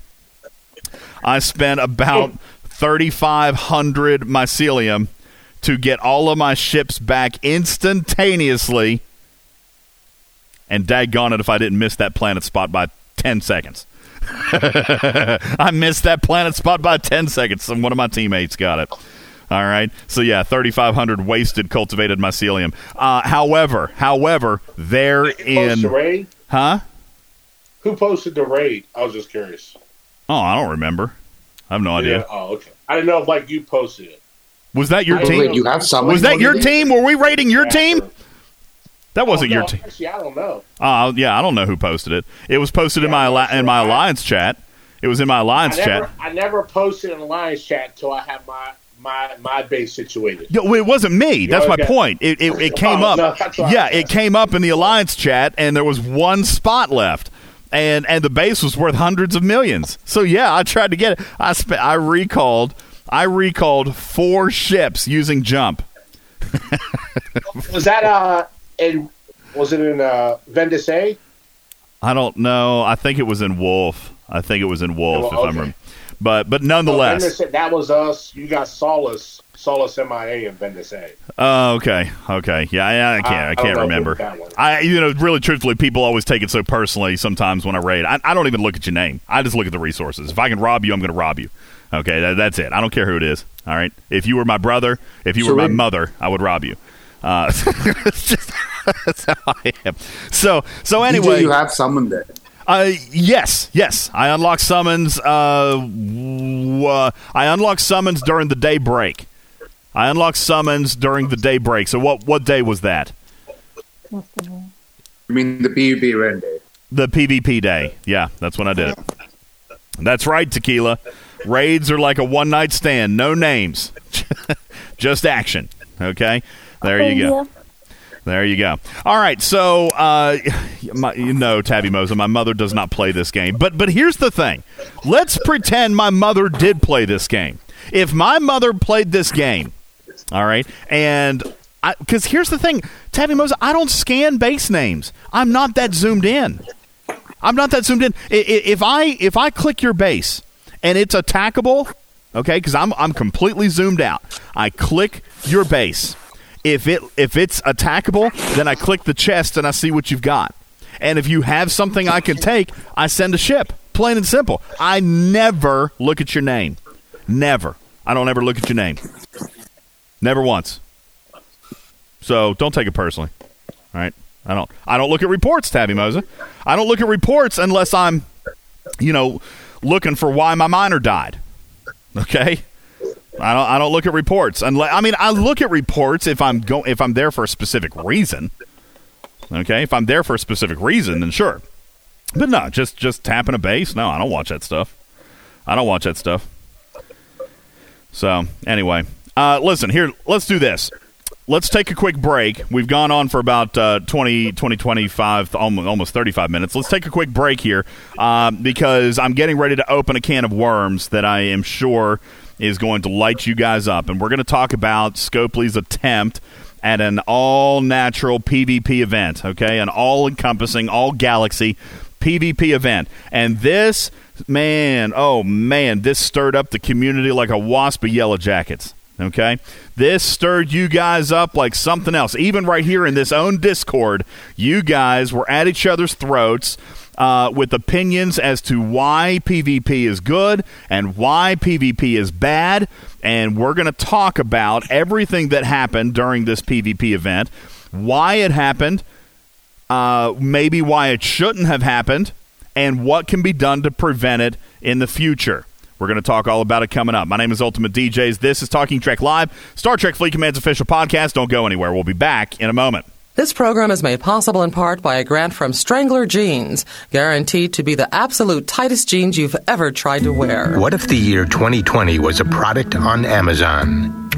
I spent about 3500 mycelium to get all of my ships back instantaneously. And daggone it if I didn't miss that planet spot by 10 seconds. I missed that planet spot by 10 seconds, and one of my teammates got it. All right. So yeah, 3,500 wasted cultivated mycelium. Uh, however, however, they're in. The raid? Huh? Who posted the raid? I was just curious. Oh, I don't remember. I have no idea. Oh, okay. I didn't know if like you posted it. Was that your I- team? You have someone. Was that your team? Were we rating your team? That wasn't Oh, your no, team. Actually, I don't know. Uh, yeah, I don't know who posted it. It was posted in my I'm alli- not sure. in my alliance chat. It was in my I alliance never, chat. I never posted in Alliance chat until I had my my my base situated. Yo, it wasn't me. That's my point. It, it, it came Oh, up. no, I yeah, it came up in the alliance chat, and there was one spot left, and and the base was worth hundreds of millions. So yeah, I tried to get it. I spe- I recalled. I recalled four ships using jump. Was that uh in was it in uh Vendice? I don't know. I think it was in Wolf. I think it was in Wolf, Oh, if I'm okay. rem- But but nonetheless. Vendice, that was us. You got Solace, Solace MIA and Vendice. Oh, okay, okay, yeah, yeah, I can't, I- I, I can't don't remember. who that was. I, you know, really, truthfully, people always take it so personally. Sometimes when I raid, I, I don't even look at your name. I just look at the resources. If I can rob you, I'm going to rob you. Okay, that, that's it. I don't care who it is. All right. If you were my brother, if you So were my it- mother, I would rob you. Uh, just that's how I am. So so DJ, anyway, you have someone there. uh, yes, yes. I unlock summons. Uh, w- uh, I unlock summons during the day break. I unlock summons during the day break. So what what day was that? I mean, the PvP render. The PvP day. Yeah, that's when I did it. That's right, Tequila. Raids are like a one night stand, no names, just action. Okay, there you go. There you go. All right, so uh, my, you know, Tabby Mosa, my mother does not play this game. But but here's the thing: let's pretend my mother did play this game. If my mother played this game, all right, and because here's the thing, Tabby Mosa, I don't scan base names. I'm not that zoomed in. I'm not that zoomed in. If I if I click your base and it's attackable, okay, because I'm I'm completely zoomed out. I click your base if it if it's attackable, then I click the chest and I see what you've got. And if you have something I can take, I send a ship. Plain and simple. I never look at your name. Never. I don't ever look at your name. Never once. So don't take it personally. All right. I don't. I don't look at reports, Tabby Mosa. I don't look at reports unless I'm, you know, looking for why my miner died. Okay. I don't. I don't look at reports. Unless, I mean, I look at reports if I'm go if I'm there for a specific reason. Okay, if I'm there for a specific reason, then sure. But no, just just tapping a base. No, I don't watch that stuff. I don't watch that stuff. So anyway, uh, listen here. Let's do this. Let's take a quick break. We've gone on for about uh, 20, 20, 25, almost, almost 35 minutes. Let's take a quick break here um, because I'm getting ready to open a can of worms that I am sure is going to light you guys up. And we're going to talk about Scopely's attempt at an all natural PvP event, okay? An all encompassing, all galaxy PvP event. And this, man, oh man, this stirred up the community like a wasp of yellow jackets. Okay? This stirred you guys up like something else. Even right here in this own Discord, you guys were at each other's throats uh, with opinions as to why PvP is good and why PvP is bad. And we're going to talk about everything that happened during this PvP event, why it happened, uh, maybe why it shouldn't have happened, and what can be done to prevent it in the future. We're going to talk all about it coming up. My name is Ultimate DJs. This is Talking Trek Live, Star Trek Fleet Command's official podcast. Don't go anywhere. We'll be back in a moment. This program is made possible in part by a grant from Strangler Jeans, guaranteed to be the absolute tightest jeans you've ever tried to wear. What if the year 2020 was a product on Amazon?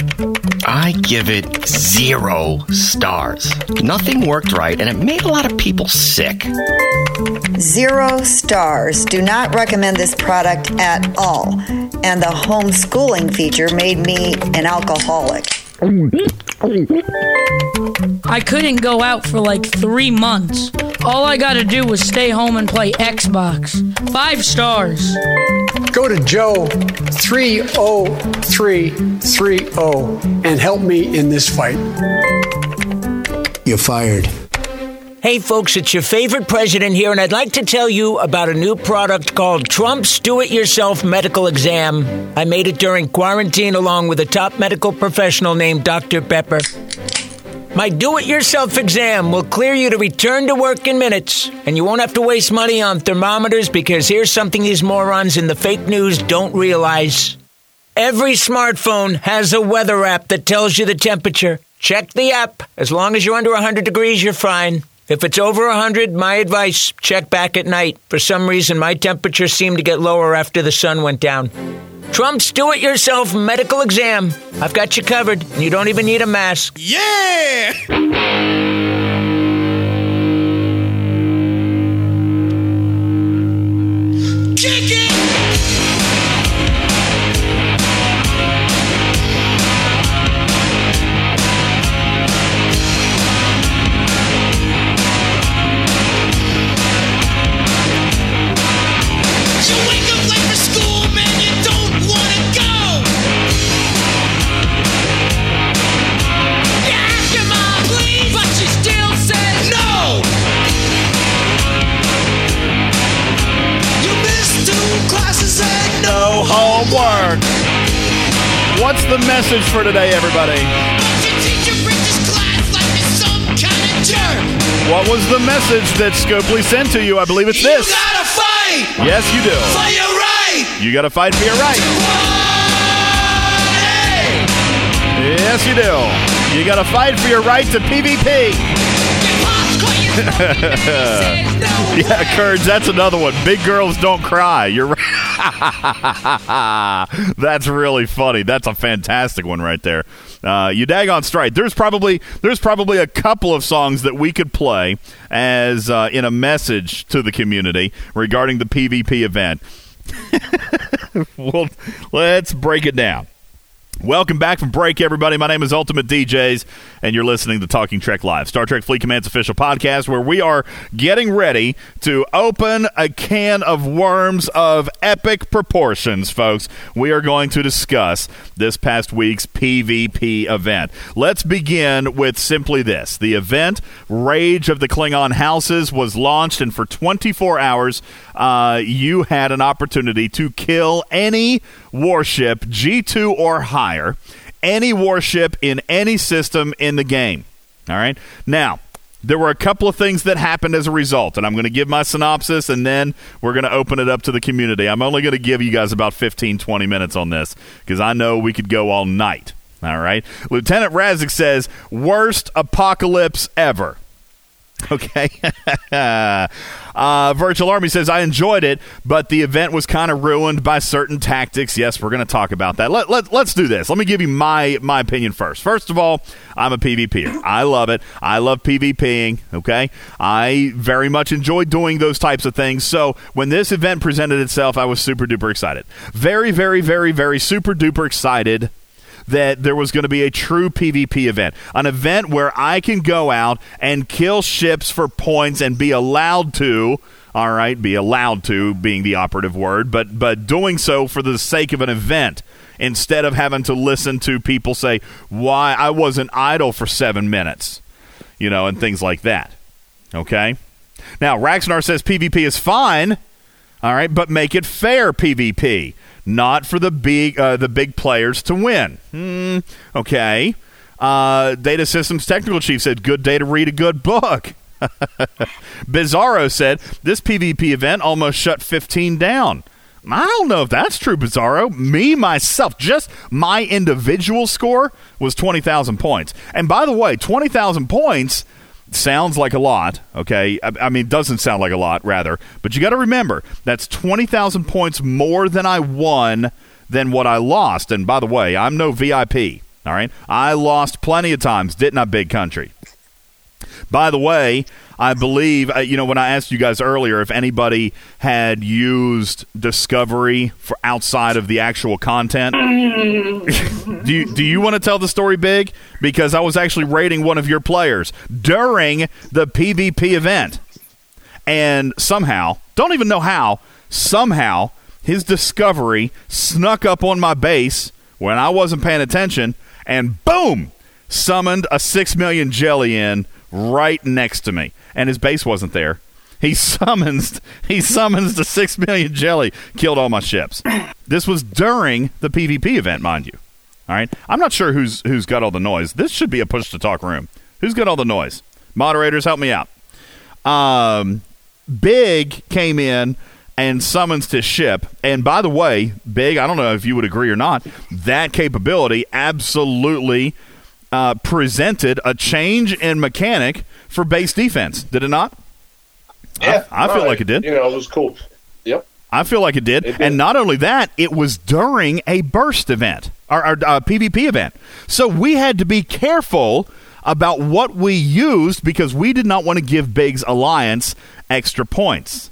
I give it zero stars. Nothing worked right, and it made a lot of people sick. Zero stars. Do not recommend this product at all. And the homeschooling feature made me an alcoholic. I couldn't go out for like three months. All I gotta do was stay home and play Xbox. Five stars. Go to Joe 30330 and help me in this fight. You're fired. Hey folks, it's your favorite president here, and I'd like to tell you about a new product called Trump's Do It Yourself Medical Exam. I made it during quarantine along with a top medical professional named Dr. Pepper. My do it yourself exam will clear you to return to work in minutes, and you won't have to waste money on thermometers because here's something these morons in the fake news don't realize. Every smartphone has a weather app that tells you the temperature. Check the app. As long as you're under 100 degrees, you're fine. If it's over 100, my advice, check back at night. For some reason, my temperature seemed to get lower after the sun went down. Trump's do it yourself medical exam. I've got you covered, and you don't even need a mask. Yeah! Kick it! What's the message for today, everybody? your teacher bridges class like it's some kind of jerk. What was the message that Scopely sent to you? I believe it's this. You gotta fight Yes, you do. for your right. You got to fight for your right. Yes, you do. You got to fight for your right to PvP. Your pops call you yeah, Kurds, that's another one. Big girls don't cry. You're right. that's really funny. That's a fantastic one right there. Uh, you daggone straight. There's probably there's probably a couple of songs that we could play as uh, in a message to the community regarding the PvP event. well, let's break it down. Welcome back from break, everybody. My name is Ultimate DJs, and you're listening to Talking Trek Live, Star Trek Fleet Command's official podcast, where we are getting ready to open a can of worms of epic proportions, folks. We are going to discuss this past week's PvP event. Let's begin with simply this the event, Rage of the Klingon Houses, was launched, and for 24 hours, uh, you had an opportunity to kill any warship, G2 or higher, any warship in any system in the game. All right? Now, there were a couple of things that happened as a result, and I'm going to give my synopsis and then we're going to open it up to the community. I'm only going to give you guys about 15, 20 minutes on this because I know we could go all night. All right. Lieutenant Razik says, worst apocalypse ever. Okay. uh, Virtual Army says, I enjoyed it, but the event was kind of ruined by certain tactics. Yes, we're going to talk about that. Let, let, let's do this. Let me give you my, my opinion first. First of all, I'm a PvPer. I love it. I love PvPing. Okay. I very much enjoy doing those types of things. So when this event presented itself, I was super duper excited. Very, very, very, very super duper excited that there was going to be a true PvP event, an event where I can go out and kill ships for points and be allowed to. All right, be allowed to being the operative word, but but doing so for the sake of an event instead of having to listen to people say why I wasn't idle for seven minutes, you know, and things like that. Okay. Now Raxnar says PvP is fine. All right, but make it fair PvP not for the big uh, the big players to win. Hmm, okay. Uh, data systems technical chief said, "Good day to read a good book." Bizarro said, "This PvP event almost shut 15 down." I don't know if that's true, Bizarro. Me myself, just my individual score was 20,000 points. And by the way, 20,000 points sounds like a lot, okay? I, I mean, doesn't sound like a lot, rather. But you got to remember, that's 20,000 points more than I won than what I lost. And by the way, I'm no VIP, all right? I lost plenty of times, didn't I, Big Country? By the way, I believe, uh, you know, when I asked you guys earlier if anybody had used Discovery for outside of the actual content, do you, do you want to tell the story big? Because I was actually rating one of your players during the PvP event. And somehow, don't even know how, somehow his Discovery snuck up on my base when I wasn't paying attention and boom, summoned a 6 million jelly in right next to me, and his base wasn't there. He summons he summons the six million jelly, killed all my ships. This was during the PvP event, mind you. All right, I'm not sure who's who's got all the noise. This should be a push to talk room. Who's got all the noise? Moderators, help me out. Um, Big came in and summons his ship. And by the way, Big, I don't know if you would agree or not, that capability absolutely uh, presented a change in mechanic for base defense. Did it not? Yeah, I, I feel like it did. You know, it was cool. Yep. I feel like it did. It did. And not only that, it was during a burst event, or, or uh, PvP event. So we had to be careful about what we used because we did not want to give Big's alliance extra points.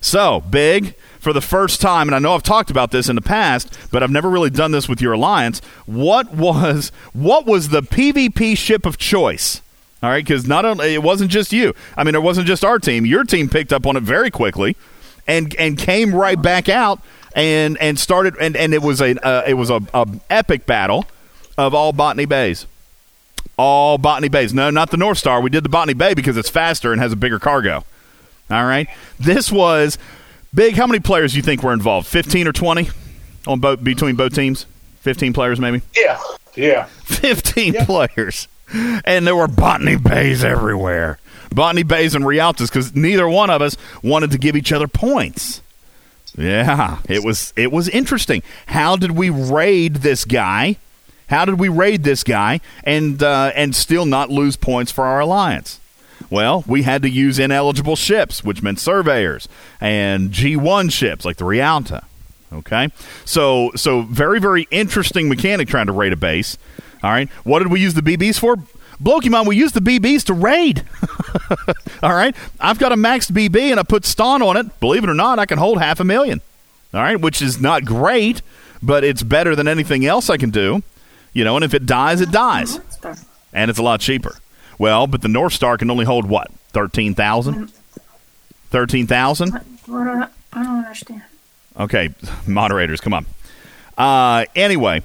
So, Big, for the first time, and I know I've talked about this in the past, but I've never really done this with your alliance. What was what was the PvP ship of choice? All right, because not only it wasn't just you. I mean, it wasn't just our team. Your team picked up on it very quickly, and and came right back out and and started and, and it was a uh, it was a, a epic battle of all Botany Bays. All Botany Bays. No, not the North Star. We did the Botany Bay because it's faster and has a bigger cargo. All right. This was big. How many players do you think were involved? Fifteen or twenty on both between both teams? Fifteen players, maybe. Yeah. Yeah. 15 players. And there were botany bays everywhere. Botany bays and Realtas because neither one of us wanted to give each other points. Yeah, it was it was interesting. How did we raid this guy? How did we raid this guy and uh, and still not lose points for our alliance? Well, we had to use ineligible ships, which meant surveyors and G1 ships like the Realta. Okay, so so very very interesting mechanic trying to raid a base. All right, what did we use the BBs for? Blokemon, we used the BBs to raid. All right, I've got a maxed BB and I put Stonn on it. Believe it or not, I can hold half a million. All right, which is not great, but it's better than anything else I can do. You know, and if it dies, it dies, and it's a lot cheaper. Well, but the North Star can only hold what thirteen thousand. Thirteen thousand. I don't, understand. Okay, moderators, come on. Uh, anyway,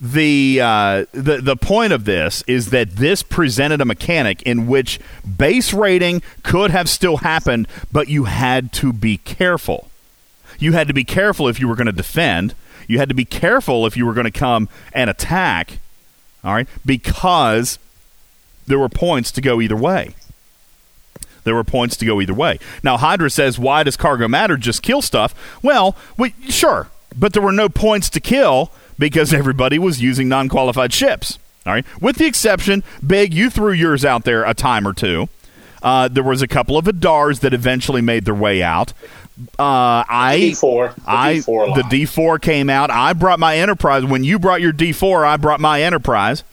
the uh, the the point of this is that this presented a mechanic in which base rating could have still happened, but you had to be careful. You had to be careful if you were going to defend. You had to be careful if you were going to come and attack. All right, because there were points to go either way. There were points to go either way. Now, Hydra says, why does cargo matter? Just kill stuff. Well, we, sure, but there were no points to kill because everybody was using non qualified ships. All right, with the exception, Big, you threw yours out there a time or two. Uh, there was a couple of Adars that eventually made their way out. Uh, I D4, the I D4 lot. the D4 came out. I brought my Enterprise. When you brought your D4, I brought my Enterprise.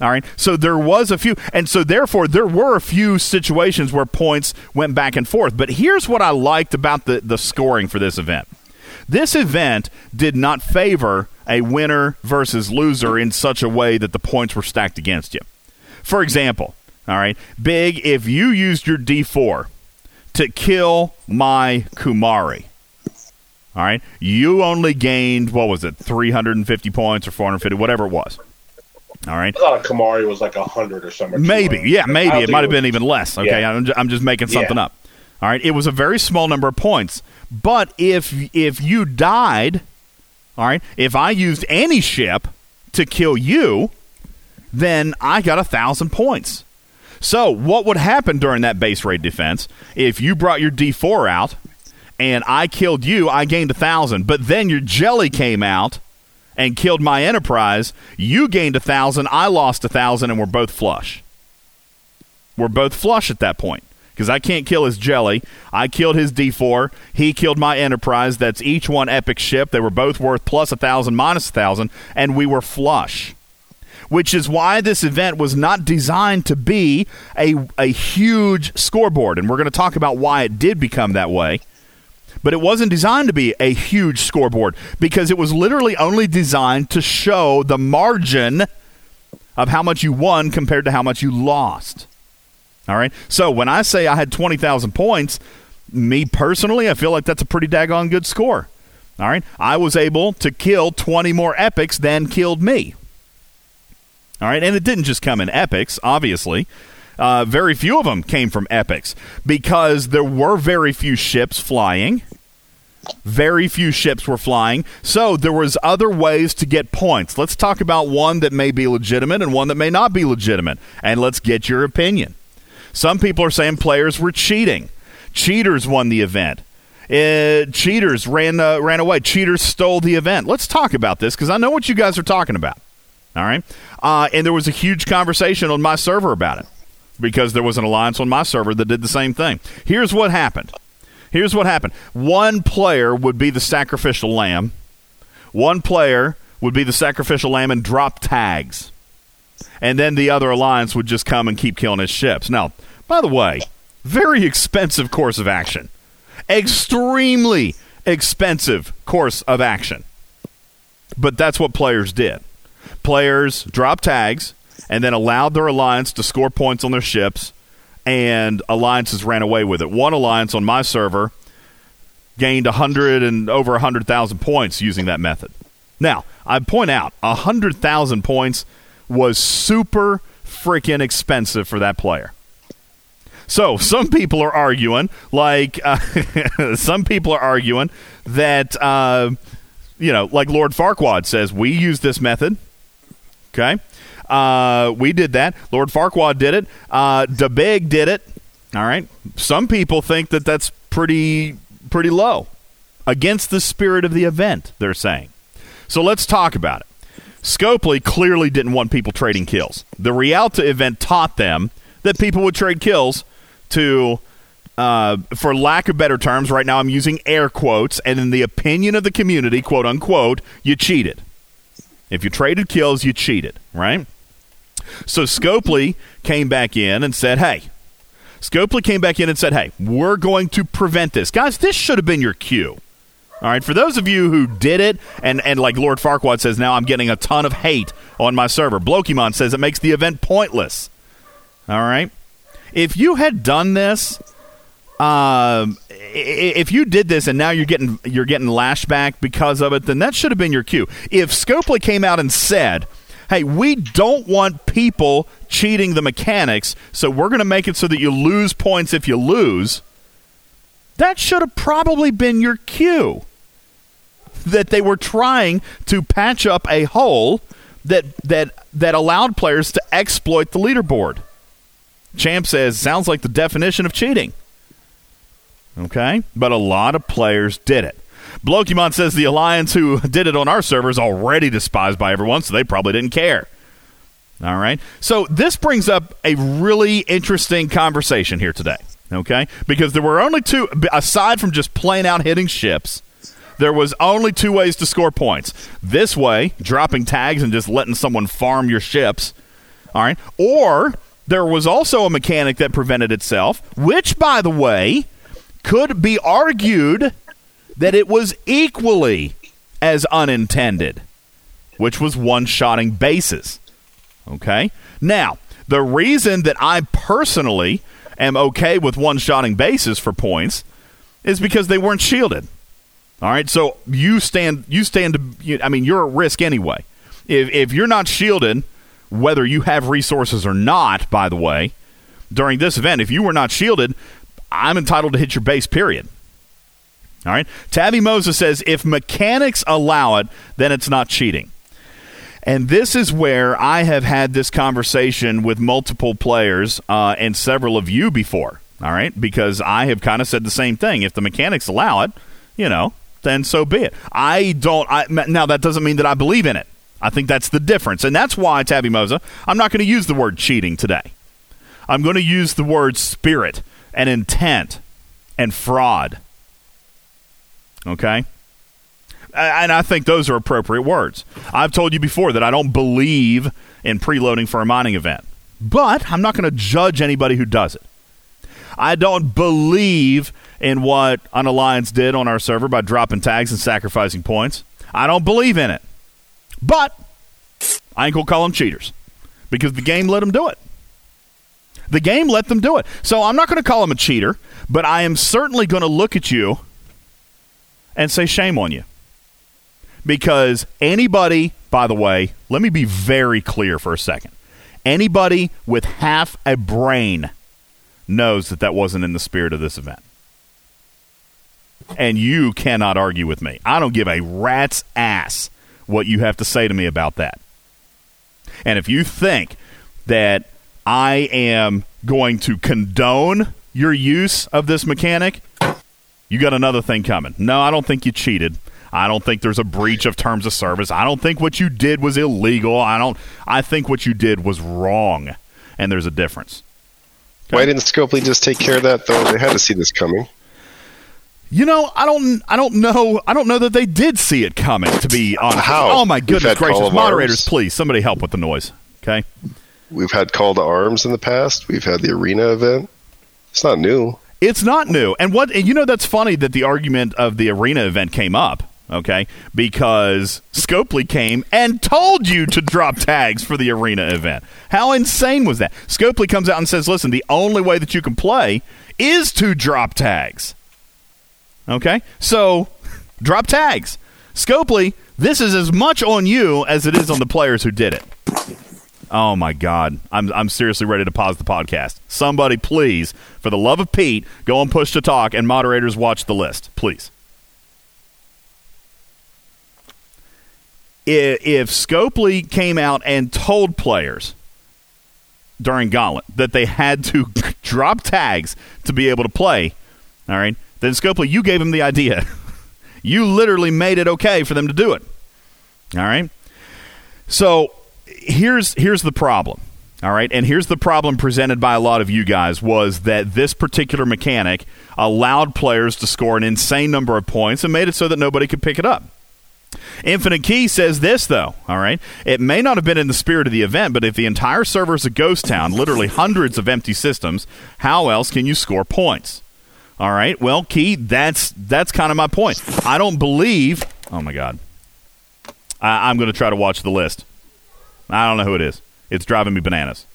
All right. So there was a few, and so therefore there were a few situations where points went back and forth. But here's what I liked about the the scoring for this event. This event did not favor a winner versus loser in such a way that the points were stacked against you. For example, all right, Big, if you used your D4 to kill my Kumari, all right, you only gained, what was it, 350 points or 450, whatever it was. All right. I thought Kumari was like a hundred or something. Maybe, yeah, maybe it might have been even less. Okay, Yeah. I'm, ju- I'm just making something Yeah. up. All right, it was a very small number of points, but if if you died, all right, if I used any ship to kill you, then I got a thousand points. So what would happen during that base raid defense if you brought your D4 out and I killed you? I gained a thousand, but then your jelly came out and killed my enterprise. You gained a thousand, I lost a thousand, and we're both flush. We're both flush at that point because I can't kill his jelly. I killed his D4. He killed my enterprise. That's each one epic ship. They were both worth plus a thousand, minus a thousand, and we were flush. Which is why this event was not designed to be a, a huge scoreboard. And we're going to talk about why it did become that way but it wasn't designed to be a huge scoreboard because it was literally only designed to show the margin of how much you won compared to how much you lost. All right. So when I say I had 20,000 points, me personally, I feel like that's a pretty daggone good score. All right. I was able to kill 20 more epics than killed me. All right. And it didn't just come in epics, obviously. Uh, very few of them came from epics because there were very few ships flying. Very few ships were flying, so there was other ways to get points. Let's talk about one that may be legitimate and one that may not be legitimate, and let's get your opinion. Some people are saying players were cheating. Cheaters won the event. Uh, cheaters ran uh, ran away. Cheaters stole the event. Let's talk about this because I know what you guys are talking about. All right, uh, and there was a huge conversation on my server about it because there was an alliance on my server that did the same thing. Here's what happened. Here's what happened. One player would be the sacrificial lamb. One player would be the sacrificial lamb and drop tags. And then the other alliance would just come and keep killing his ships. Now, by the way, very expensive course of action. Extremely expensive course of action. But that's what players did. Players dropped tags and then allowed their alliance to score points on their ships, and alliances ran away with it. One alliance on my server gained a hundred and over a hundred thousand points using that method. Now, I point out a hundred thousand points was super freaking expensive for that player. So some people are arguing, like uh, some people are arguing that uh, you know, like Lord Farquaad says, we use this method. Okay, uh, we did that. Lord Farquaad did it. Uh, DeBig did it. All right. Some people think that that's pretty pretty low against the spirit of the event. They're saying. So let's talk about it. Scopely clearly didn't want people trading kills. The Realta event taught them that people would trade kills to, uh, for lack of better terms, right now I'm using air quotes, and in the opinion of the community, quote unquote, you cheated. If you traded kills, you cheated, right? So Scopely came back in and said, hey, Scopely came back in and said, hey, we're going to prevent this. Guys, this should have been your cue. All right, for those of you who did it, and, and like Lord Farquaad says, now I'm getting a ton of hate on my server. Blokimon says it makes the event pointless. All right, if you had done this, um, if you did this and now you're getting you're getting lashed back because of it, then that should have been your cue. If Scopely came out and said, "Hey, we don't want people cheating the mechanics, so we're going to make it so that you lose points if you lose," that should have probably been your cue. That they were trying to patch up a hole that that that allowed players to exploit the leaderboard. Champ says sounds like the definition of cheating. Okay? But a lot of players did it. Blokimon says the alliance who did it on our server is already despised by everyone, so they probably didn't care. All right. So this brings up a really interesting conversation here today. Okay? Because there were only two, aside from just plain out hitting ships, there was only two ways to score points. This way, dropping tags and just letting someone farm your ships. All right. Or there was also a mechanic that prevented itself, which, by the way, could be argued that it was equally as unintended, which was one shotting bases. Okay? Now, the reason that I personally am okay with one shotting bases for points is because they weren't shielded. All right, so you stand you stand you, I mean you're at risk anyway. If if you're not shielded, whether you have resources or not, by the way, during this event, if you were not shielded, I'm entitled to hit your base period. All right. Tabby Moses says if mechanics allow it, then it's not cheating. And this is where I have had this conversation with multiple players uh, and several of you before. All right, because I have kind of said the same thing. If the mechanics allow it, you know, then so be it. I don't. I, now that doesn't mean that I believe in it. I think that's the difference, and that's why Tabby Moza. I'm not going to use the word cheating today. I'm going to use the word spirit and intent and fraud. Okay? And I think those are appropriate words. I've told you before that I don't believe in preloading for a mining event, but I'm not going to judge anybody who does it. I don't believe in what an alliance did on our server by dropping tags and sacrificing points. I don't believe in it. But I ain't going to call them cheaters because the game let them do it. The game let them do it. So I'm not going to call him a cheater, but I am certainly going to look at you and say shame on you. Because anybody, by the way, let me be very clear for a second. Anybody with half a brain knows that that wasn't in the spirit of this event. And you cannot argue with me. I don't give a rat's ass what you have to say to me about that. And if you think that I am going to condone your use of this mechanic, you got another thing coming. No, I don't think you cheated. I don't think there's a breach of terms of service. I don't think what you did was illegal. I don't I think what you did was wrong. And there's a difference. Why didn't Scopely just take care of that though? They had to see this coming. You know, I don't I don't know I don't know that they did see it coming to be honest. How? Oh my goodness gracious. Moderators, please, somebody help with the noise. Okay? We've had Call to Arms in the past. We've had the Arena event. It's not new. It's not new. And what and you know that's funny that the argument of the arena event came up, okay? Because Scopely came and told you to drop tags for the arena event. How insane was that? Scopely comes out and says, "Listen, the only way that you can play is to drop tags." Okay? So, drop tags. Scopely, this is as much on you as it is on the players who did it. Oh my God. I'm, I'm seriously ready to pause the podcast. Somebody, please, for the love of Pete, go and push to talk and moderators watch the list. Please. If Scopely came out and told players during Gauntlet that they had to drop tags to be able to play, all right, then Scopely, you gave them the idea. you literally made it okay for them to do it. All right? So here's here's the problem. All right, and here's the problem presented by a lot of you guys was that this particular mechanic allowed players to score an insane number of points and made it so that nobody could pick it up. Infinite Key says this, though, all right? It may not have been in the spirit of the event, but if the entire server is a ghost town, literally hundreds of empty systems, how else can you score points? All right, well, Key, that's that's kind of my point. I don't believe. Oh my God, I, I'm going to try to watch the list. I don't know who it is. It's driving me bananas.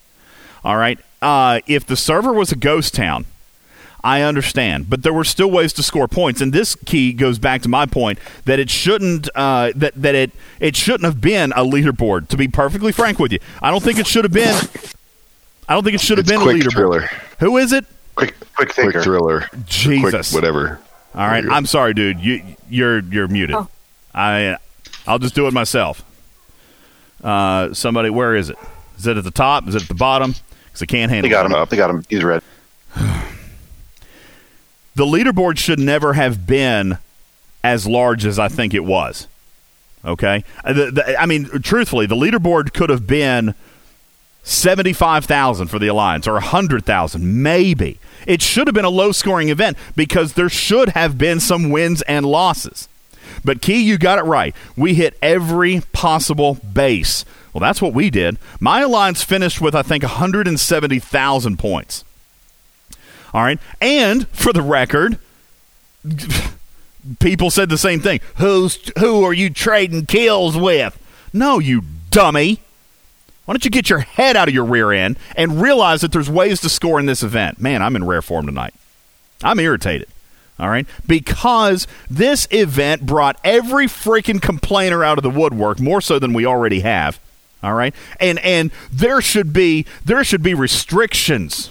All right, uh, if the server was a ghost town, I understand, but there were still ways to score points, and this key goes back to my point that it shouldn't uh, that that it it shouldn't have been a leaderboard. To be perfectly frank with you, I don't think it should have been. I don't think it should have It's been a leaderboard. thriller. Who is it? Quick, quick Quick thriller. Jesus. Quick whatever. All right, I'm sorry, dude. You you're you're muted. I I'll just do it myself. Uh, somebody, where is it? Is it at the top? Is it at the bottom? Because I can't handle. They got him up. They got him. He's red. the leaderboard should never have been as large as I think it was. Okay, Uh, the, the, I mean, truthfully, the leaderboard could have been seventy-five thousand for the alliance or hundred thousand, maybe. It should have been a low-scoring event because there should have been some wins and losses. But Key, you got it right. We hit every possible base. Well, that's what we did. My alliance finished with, I think, 170,000 points. All right. And for the record, people said the same thing. Who's who are you trading kills with? No, you dummy. Why don't you get your head out of your rear end and realize that there's ways to score in this event? Man, I'm in rare form tonight. I'm irritated. All right? Because this event brought every freaking complainer out of the woodwork more so than we already have. All right? And and there should be there should be restrictions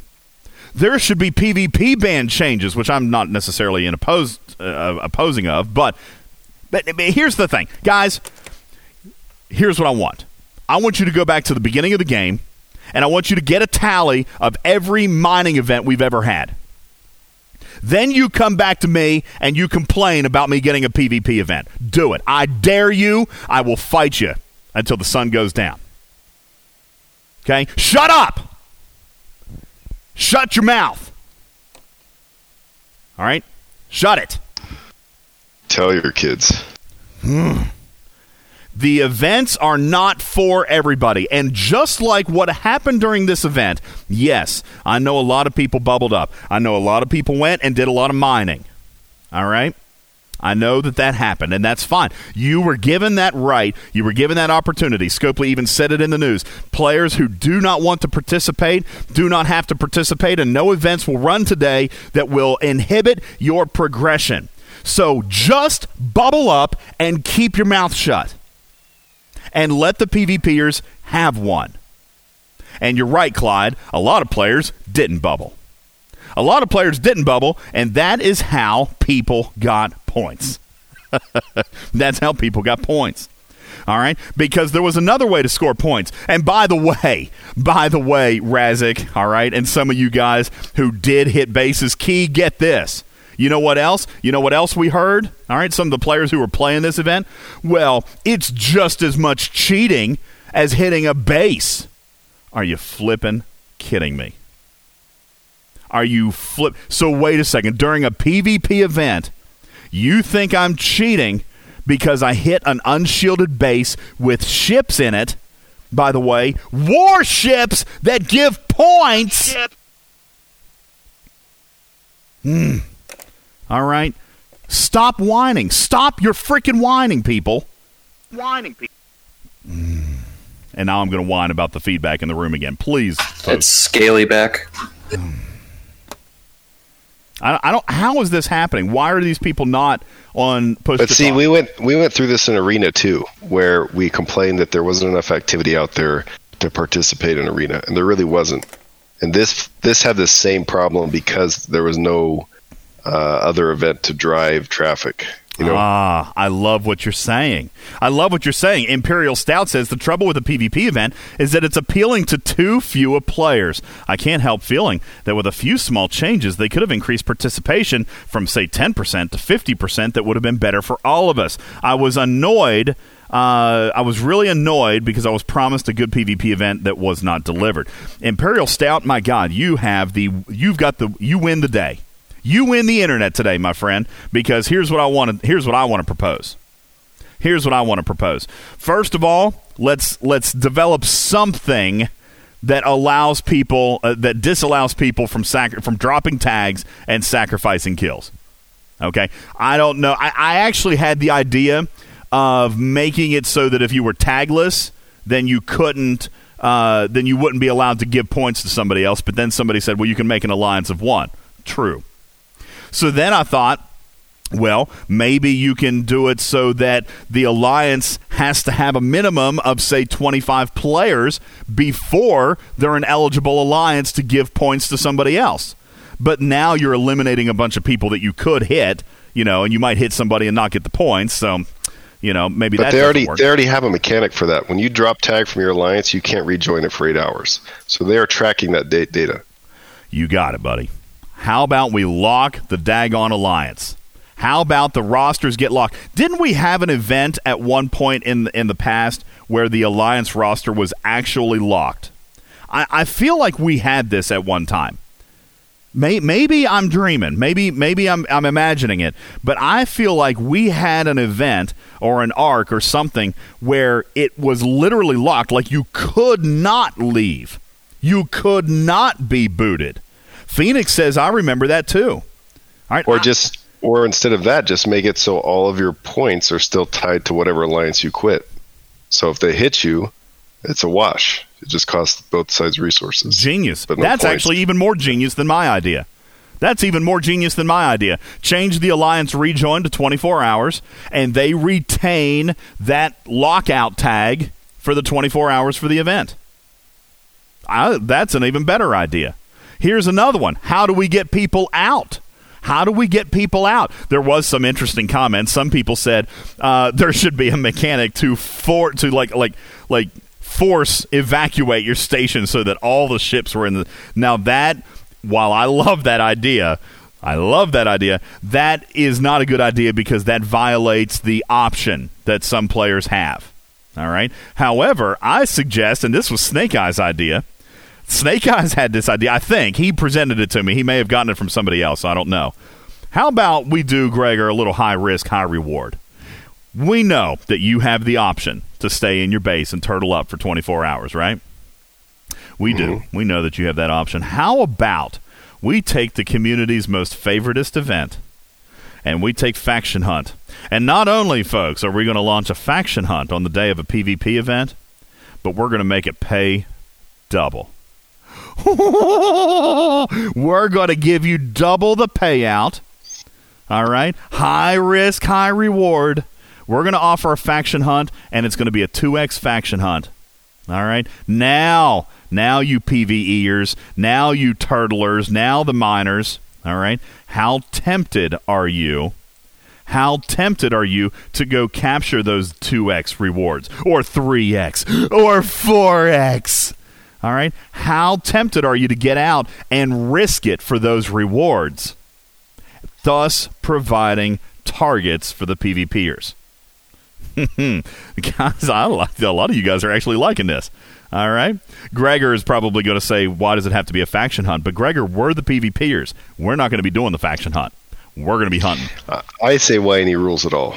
there should be PvP ban changes, which I'm not necessarily in opposed, uh, opposing of. But but here's the thing, guys. Here's what I want. I want you to go back to the beginning of the game, and I want you to get a tally of every mining event we've ever had. Then you come back to me and you complain about me getting a PvP event. Do it. I dare you. I will fight you until the sun goes down. Okay? Shut up. Shut your mouth. All right? Shut it. Tell your kids. Hmm. The events are not for everybody. And just like what happened during this event, yes, I know a lot of people bubbled up. I know a lot of people went and did a lot of mining. All right? I know that that happened, and that's fine. You were given that right. You were given that opportunity. Scopely even said it in the news. Players who do not want to participate do not have to participate, and no events will run today that will inhibit your progression. So just bubble up and keep your mouth shut and let the PvPers have one. And you're right, Clyde. A lot of players didn't bubble. A lot of players didn't bubble, and that is how people got points. That's how people got points. All right? Because there was another way to score points. And by the way, by the way, Razik, all right, and some of you guys who did hit bases, key, get this. You know what else? You know what else we heard? All right, some of the players who were playing this event? Well, it's just as much cheating as hitting a base. Are you flipping kidding me? Are you flip? So wait a second. During a PvP event, you think I'm cheating because I hit an unshielded base with ships in it? By the way, warships that give points. Hmm. All right. Stop whining. Stop your freaking whining, people. Whining people. Mm. And now I'm going to whine about the feedback in the room again. Please. It's scaly back. I, I don't. How is this happening? Why are these people not on push? But to see, talk? we went we went through this in arena too, where we complained that there wasn't enough activity out there to participate in arena, and there really wasn't. And this this had the same problem because there was no uh, other event to drive traffic. You know, Ah, I love what you're saying. I love what you're saying. Imperial Stout says the trouble with a PvP event is that it's appealing to too few players. I can't help feeling that with a few small changes, they could have increased participation from, say, 10% to 50%. That would have been better for all of us. I was annoyed. Uh, I was really annoyed because I was promised a good PvP event that was not delivered. Imperial Stout, my God, you have the you've got the you win the day. You win the internet today, my friend. Because here's what I want to here's what I want to propose. Here's what I want to propose. First of all, let's let's develop something that allows people uh, that disallows people from sac- from dropping tags and sacrificing kills. Okay, I don't know. I, I actually had the idea of making it so that if you were tagless, then you couldn't. Uh, then you wouldn't be allowed to give points to somebody else. But then somebody said, "Well, you can make an alliance of one." True. So then I thought, well, maybe you can do it so that the alliance has to have a minimum of, say, 25 players before they're an eligible alliance to give points to somebody else. But now you're eliminating a bunch of people that you could hit, you know, and you might hit somebody and not get the points. So, you know, maybe But they already work. they already have a mechanic for that. When you drop tag from your alliance, you can't rejoin it for eight hours. So they are tracking that data. You got it, buddy. How about we lock the daggone alliance? How about the rosters get locked? Didn't we have an event at one point in in the past where the alliance roster was actually locked? I, I feel like we had this at one time. May, maybe I'm dreaming. Maybe maybe I'm I'm imagining it. But I feel like we had an event or an arc or something where it was literally locked. Like you could not leave. You could not be booted. Phoenix says I remember that too. All right, Or just or instead of that, just make it so all of your points are still tied to whatever alliance you quit. So if they hit you, it's a wash. It just costs both sides resources. Genius. But no That's points. actually even more genius than my idea. That's even more genius than my idea. Change the alliance rejoin to 24 hours, and they retain that lockout tag for the 24 hours for the event. I, that's an even better idea. Here's another one. How do we get people out? How do we get people out? There was some interesting comments. Some people said uh, there should be a mechanic to for to like like like force evacuate your station so that all the ships were in the. Now that while I love that idea, I love that idea. That is not a good idea because that violates the option that some players have. All right. However, I suggest, and this was Snake Eyes' idea. Snake Eyes had this idea. I think he presented it to me. He may have gotten it from somebody else. I don't know. How about we do, Gregor, a little high risk, high reward? We know that you have the option to stay in your base and turtle up for 24 hours, right? We do. Mm-hmm. We know that you have that option. How about we take the community's most favoritist event and we take Faction Hunt? And not only, folks, are we going to launch a Faction Hunt on the day of a PvP event, but we're going to make it pay double. We're going to give you double the payout. All right? High risk, high reward. We're going to offer a faction hunt, and it's going to be a 2x faction hunt. All right? Now, now you PvEers, now you turtlers, now the miners. All right? How tempted are you? How tempted are you to go capture those 2x rewards, or 3x, or 4x? All right? How tempted are you to get out and risk it for those rewards? Thus, providing targets for the PvPers. guys, I like a lot of you guys are actually liking this. All right, Gregor is probably going to say, "Why does it have to be a faction hunt?" But Gregor, we're the PvPers. We're not going to be doing the faction hunt. We're going to be hunting. I say why any rules at all.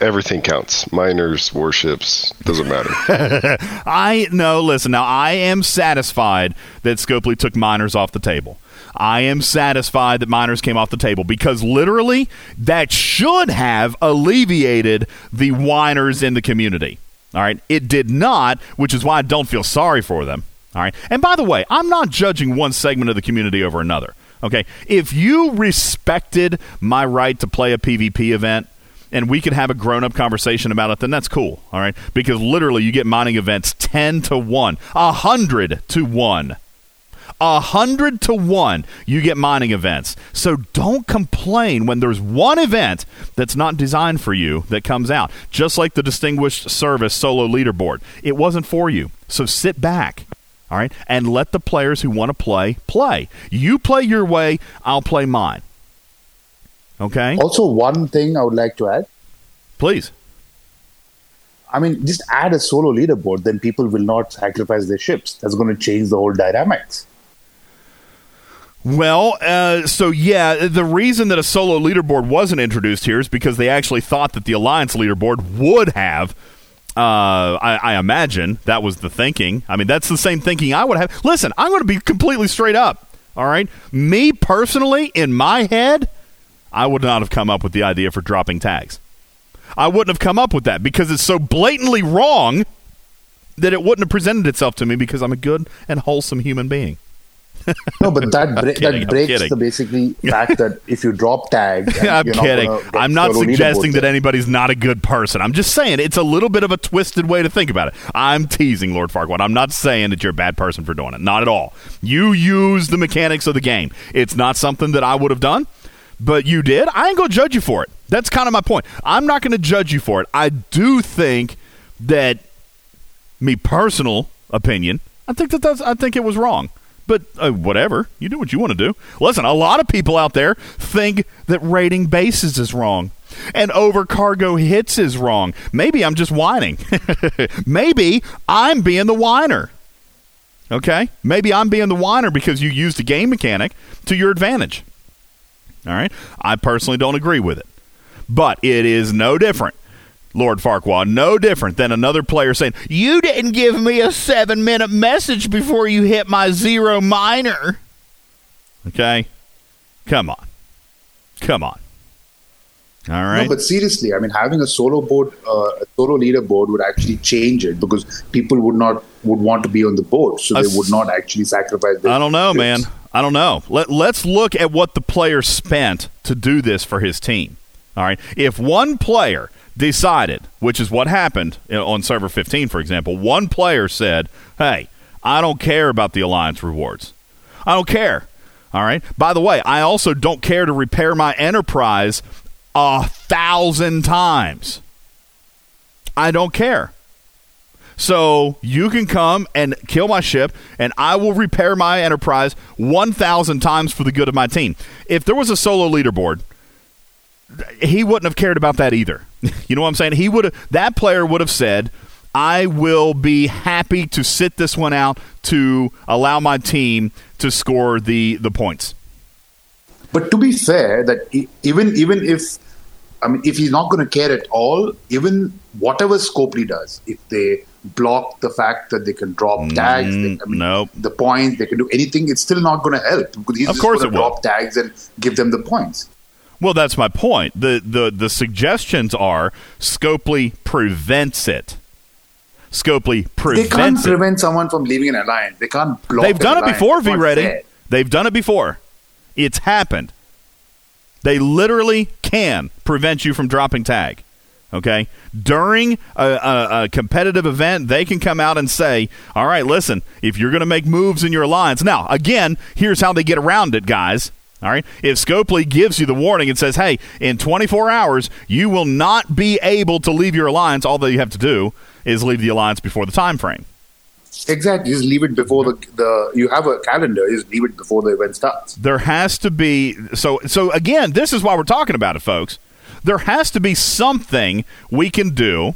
Everything counts. Miners, warships, doesn't matter. I no, listen. Now I am satisfied that Scopely took miners off the table. I am satisfied that miners came off the table because literally that should have alleviated the whiners in the community. All right, it did not, which is why I don't feel sorry for them. All right, and by the way, I'm not judging one segment of the community over another. Okay, if you respected my right to play a PvP event, and we could have a grown up conversation about it, then that's cool. All right. Because literally, you get mining events 10 to 1, 100 to 1. A hundred to one, you get mining events. So don't complain when there's one event that's not designed for you that comes out. Just like the Distinguished Service Solo Leaderboard, it wasn't for you. So sit back, all right, and let the players who want to play play. You play your way, I'll play mine. Okay. Also, one thing I would like to add. Please. I mean, just add a solo leaderboard, then people will not sacrifice their ships. That's going to change the whole dynamics. Well, uh, so yeah, the reason that a solo leaderboard wasn't introduced here is because they actually thought that the alliance leaderboard would have. Uh, I, I imagine that was the thinking. I mean, that's the same thinking I would have. Listen, I'm going to be completely straight up. All right, me personally, in my head, I would not have come up with the idea for dropping tags. I wouldn't have come up with that because it's so blatantly wrong that it wouldn't have presented itself to me because I'm a good and wholesome human being. No, but that kidding, that breaks the basically fact that if you drop tags, I'm not kidding. gonna I'm not suggesting that anybody's not a good person. I'm just saying it's a little bit of a twisted way to think about it. I'm teasing Lord Farquaad. I'm not saying that you're a bad person for doing it. Not at all. You use the mechanics of the game. It's not something that I would have done, but you did. I ain't going to judge you for it. That's kind of my point. I'm not going to judge you for it. I do think that me personal opinion, I think that that's, I think it was wrong. But uh, whatever, you do what you want to do. Listen, a lot of people out there think that rating bases is wrong and over cargo hits is wrong. Maybe I'm just whining. Maybe I'm being the whiner. Okay? Maybe I'm being the whiner because you used a game mechanic to your advantage. All right? I personally don't agree with it. But it is no different, Lord Farquaad, no different than another player saying, You didn't give me a seven minute message before you hit my zero miner. Okay? Come on. Come on. All right. No, but seriously, I mean, having a solo board, uh, a solo leaderboard would actually change it because people would not would want to be on the board, so they would not actually sacrifice. Their I don't know, man. I don't know. Let, let's look at what the player spent to do this for his team. All right. If one player decided, which is what happened on server 15, for example, one player said, Hey, I don't care about the alliance rewards. I don't care. All right. By the way, I also don't care to repair my enterprise a thousand times. I don't care. So you can come and kill my ship, and I will repair my enterprise 1,000 times for the good of my team. If there was a solo leaderboard, he wouldn't have cared about that either. you know what I'm saying? He would have that player would have said, "I will be happy to sit this one out to allow my team to score the the points." But to be fair, that even even if I mean, if he's not going to care at all, even whatever Scopely does, if they block the fact that they can drop mm, tags, they, I mean, nope. the points, they can do anything, it's still not going to help because he's Of just course it will. drop tags and give them the points. Well, that's my point. The the the suggestions are Scopely prevents it. Scopely They prevents can't it. prevent someone from leaving an alliance. They can't block. They've done it before, V Ready. They've done it before. It's happened. They literally can prevent you from dropping tag. Okay? During a, a, a competitive event, they can come out and say, all right, listen, if you're going to make moves in your alliance. Now, again, here's how they get around it, guys. All right. If Scopely gives you the warning and says, hey, in 24 hours, you will not be able to leave your alliance, all that you have to do is leave the alliance before the time frame. Exactly. Just leave it before the the. You have a calendar. Just leave it before the event starts. there has to be so so again this is why we're talking about it folks there has to be something we can do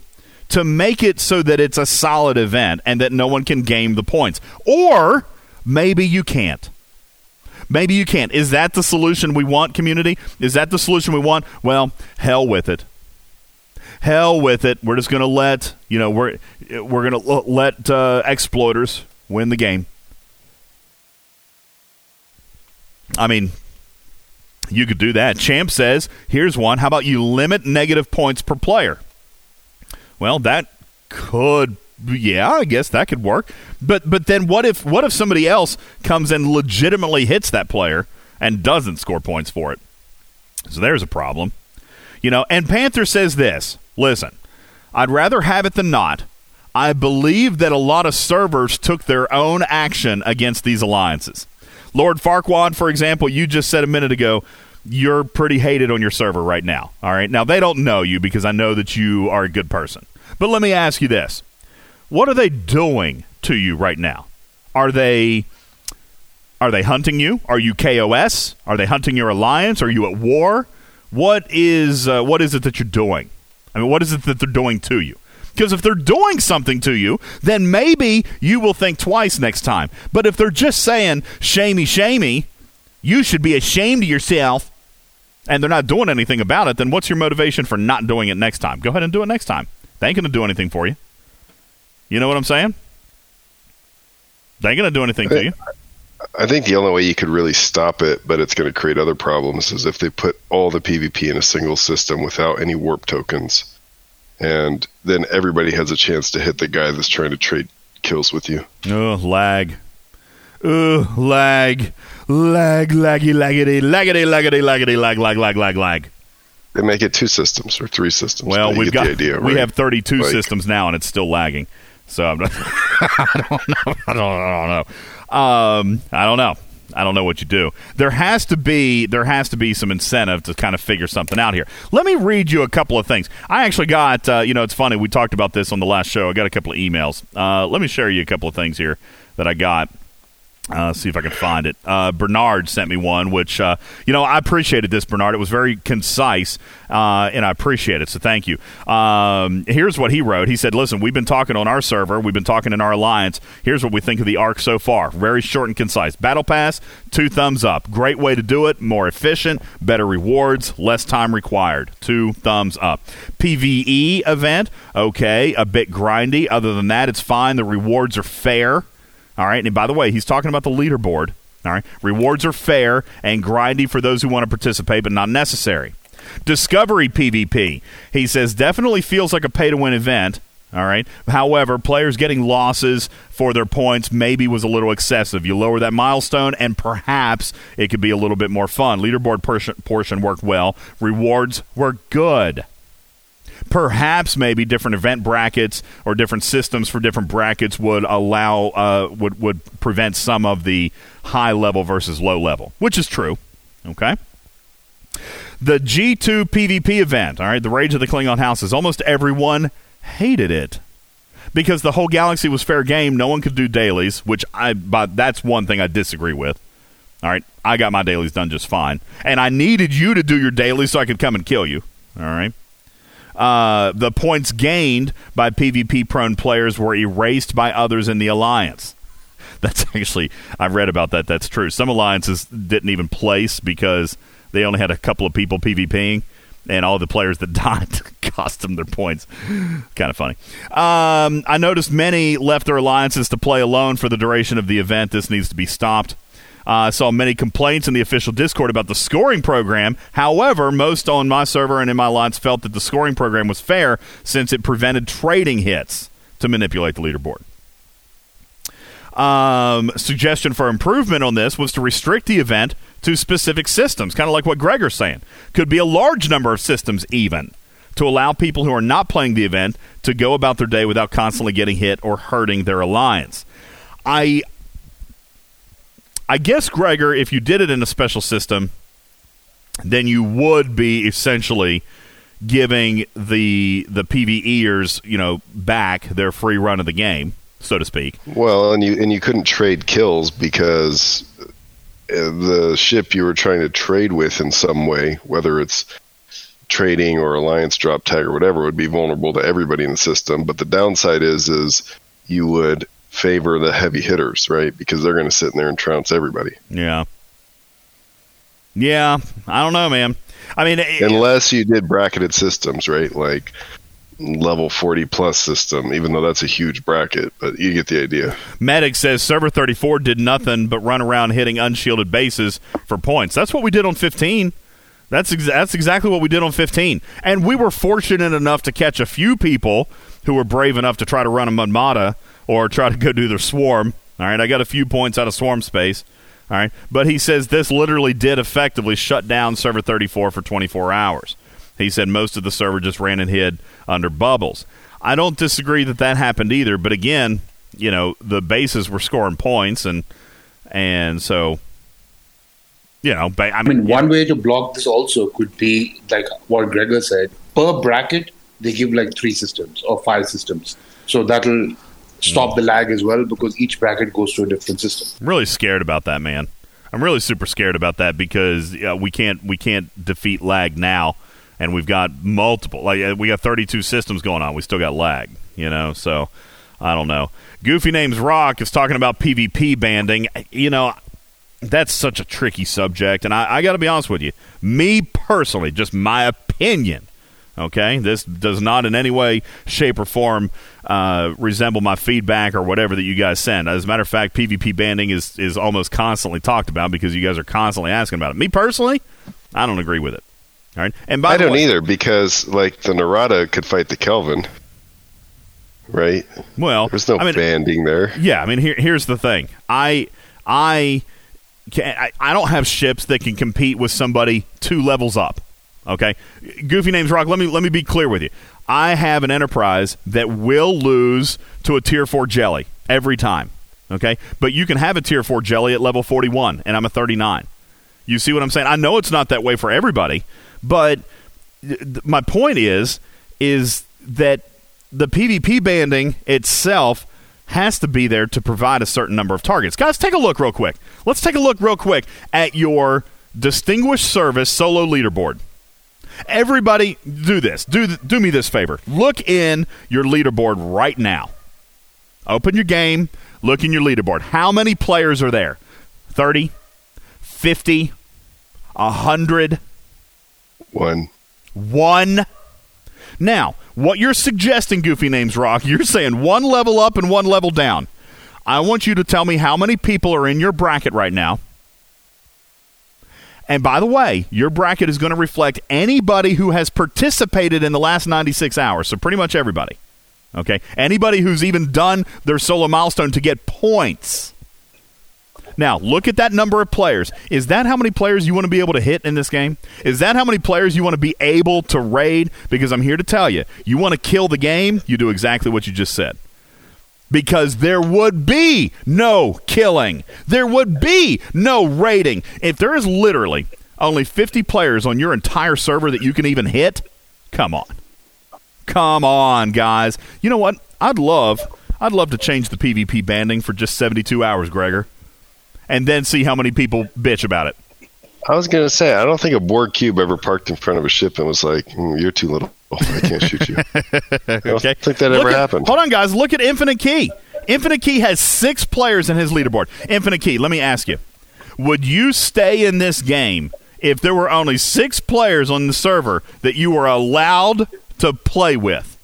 to make it so that it's a solid event and that no one can game the points. Or maybe you can't. Maybe you can't. Is that the solution we want community? Is that the solution we want? Well hell with it. Hell with it. We're just going to let you know we're we're going to let uh, exploiters win the game. I mean, you could do that. Champ says, here's one. How about you limit negative points per player? Well, that could yeah, I guess that could work. But but then what if what if somebody else comes and legitimately hits that player and doesn't score points for it? So there's a problem. You know, and Panther says this. Listen, I'd rather have it than not. I believe that a lot of servers took their own action against these alliances. Lord Farquaad, for example, you just said a minute ago you're pretty hated on your server right now. All right. Now, they don't know you because I know that you are a good person. But let me ask you this What are they doing to you right now? Are they. Are they hunting you? Are you KOS? Are they hunting your alliance? Are you at war? What is uh, what is it that you're doing? I mean, what is it that they're doing to you? Because if they're doing something to you, then maybe you will think twice next time. But if they're just saying, shamey, shamey, you should be ashamed of yourself, and they're not doing anything about it, then what's your motivation for not doing it next time? Go ahead and do it next time. They ain't going to do anything for you. You know what I'm saying? They ain't going to do anything to you. I think the only way you could really stop it, but it's going to create other problems, is if they put all the PvP in a single system without any warp tokens. And then everybody has a chance to hit the guy that's trying to trade kills with you. Oh, lag. Oh, lag. Lag, laggy, laggity, laggity, laggity, laggity, lag, lag, lag, lag, lag. They make it two systems or three systems. Well, we've got the idea, we have 32 Like- systems now, and it's still lagging. So I'm not, I don't know. I don't, I don't know. Um, I don't know. I don't know what you do. There has to be there has to be some incentive to kind of figure something out here. Let me read you a couple of things. I actually got uh, you know it's funny we talked about this on the last show. I got a couple of emails. Uh, let me share you a couple of things here that I got. Uh, see if I can find it. Uh, Bernard sent me one, which uh, you know I appreciated this. Bernard, it was very concise, uh, and I appreciate it. So thank you. Um, here's what he wrote. He said, "Listen, we've been talking on our server. We've been talking in our alliance. Here's what we think of the arc so far. Very short and concise. Battle pass, two thumbs up. Great way to do it. More efficient, better rewards, less time required. Two thumbs up. PVE event, okay, a bit grindy. Other than that, it's fine. The rewards are fair." All right. And by the way, he's talking about the leaderboard. All right. Rewards are fair and grindy for those who want to participate, but not necessary. Discovery PvP. He says definitely feels like a pay to win event. All right. However, players getting losses for their points maybe was a little excessive. You lower that milestone, and perhaps it could be a little bit more fun. Leaderboard portion, portion worked well. Rewards were good perhaps maybe different event brackets or different systems for different brackets would allow uh, would would prevent some of the high level versus low level, which is true. Okay. The G2 PvP event, all right, the Rage of the Klingon Houses, almost everyone hated it because the whole galaxy was fair game. No one could do dailies, which I but that's one thing I disagree with. All right, I got my dailies done just fine, and I needed you to do your dailies so I could come and kill you. All right. Uh, the points gained by PvP prone players were erased by others in the alliance. That's actually, I've read about that. That's true. Some alliances didn't even place because they only had a couple of people PvPing, and all the players that died cost them their points. kind of funny. Um, I noticed many left their alliances to play alone for the duration of the event. This needs to be stopped. Uh, I saw many complaints in the official Discord about the scoring program. However, most on my server and in my alliance felt that the scoring program was fair since it prevented trading hits to manipulate the leaderboard. Um, suggestion for improvement on this was to restrict the event to specific systems, kind of like what Gregor's saying. Could be a large number of systems, even, to allow people who are not playing the event to go about their day without constantly getting hit or hurting their alliance. I I guess, Gregor, if you did it in a special system, then you would be essentially giving the the PVEers, you know, back their free run of the game, so to speak. Well, and you and you couldn't trade kills because uh, the ship you were trying to trade with in some way, whether it's trading or alliance drop tag or whatever, would be vulnerable to everybody in the system. But the downside is, is you would favor the heavy hitters, right? Because they're going to sit in there and trounce everybody. Yeah. Yeah, I don't know, man. I mean, it- Unless you did bracketed systems, right? Like level 40 plus system, even though that's a huge bracket, but you get the idea. Medic says server 34 did nothing but run around hitting unshielded bases for points. That's what we did on 15. That's ex- that's exactly what we did on 15. And we were fortunate enough to catch a few people who were brave enough to try to run a Mudmata or try to go do their swarm. All right, I got a few points out of swarm space. All right, but he says this literally did effectively shut down server 34 for 24 hours. He said most of the server just ran and hid under bubbles. I don't disagree that that happened either, but again, you know, the bases were scoring points and and so you know, ba- I I mean, mean, one way to block this also could be like what Gregor said. Per bracket, they give like three systems or five systems. So that'll stop the lag as well because each bracket goes to a different system. I'm really scared about that, man. I'm really super scared about that because uh, we can't we can't defeat lag now, and we've got multiple like uh, we got 32 systems going on. We still got lag. You know, so I don't know. Goofy Names Rock is talking about PvP banding. You know, that's such a tricky subject, and I, I got to be honest with you. Me personally, just my opinion. Okay, this does not in any way, shape, or form uh, resemble my feedback or whatever that you guys send. As a matter of fact, PvP banding is is almost constantly talked about because you guys are constantly asking about it. Me personally, I don't agree with it. All right, and by I don't way, either because like the Narada could fight the Kelvin, right? Well, there's no I mean- banding there. Yeah, I mean, here, here's the thing. I, I, can, I, I don't have ships that can compete with somebody two levels up. Okay, Goofy names Rock. Let me let me be clear with you. I have an enterprise that will lose to a tier four jelly every time. Okay, but you can have a tier four jelly at level 41, and I'm a 39. You see what I'm saying? I know it's not that way for everybody, but th- my point is is that the PvP banding itself has to be there to provide a certain number of targets. Guys, take a look real quick. Let's take a look real quick at your distinguished service solo leaderboard. Everybody, do this. Do do me this favor. Look in your leaderboard right now. Open your game. Look in your leaderboard. How many players are there? 30, 50, 100, One. one. Now, what you're suggesting, Goofy Names Rock, you're saying one level up and one level down. I want you to tell me how many people are in your bracket right now. And by the way, your bracket is going to reflect anybody who has participated in the last 96 hours. So pretty much everybody. Okay? Anybody who's even done their solo milestone to get points. Now, look at that number of players. Is that how many players you want to be able to hit in this game? Is that how many players you want to be able to raid? Because I'm here to tell you, you want to kill the game, you do exactly what you just said. Because there would be no killing. There would be no raiding. If there is literally only 50 players on your entire server that you can even hit, come on. Come on, guys. You know what? I'd love I'd love to change the PvP banding for just 72 hours, Gregor. And then see how many people bitch about it. I was gonna say I don't think a Borg cube ever parked in front of a ship and was like, "Hmm, "You're too little. Oh, I can't shoot you." I don't okay. think that Look ever at- happened. Hold on, guys. Look at Infinite Key. Infinite Key has six players in his leaderboard. Infinite Key, let me ask you would you stay in this game if there were only six players on the server that you were allowed to play with?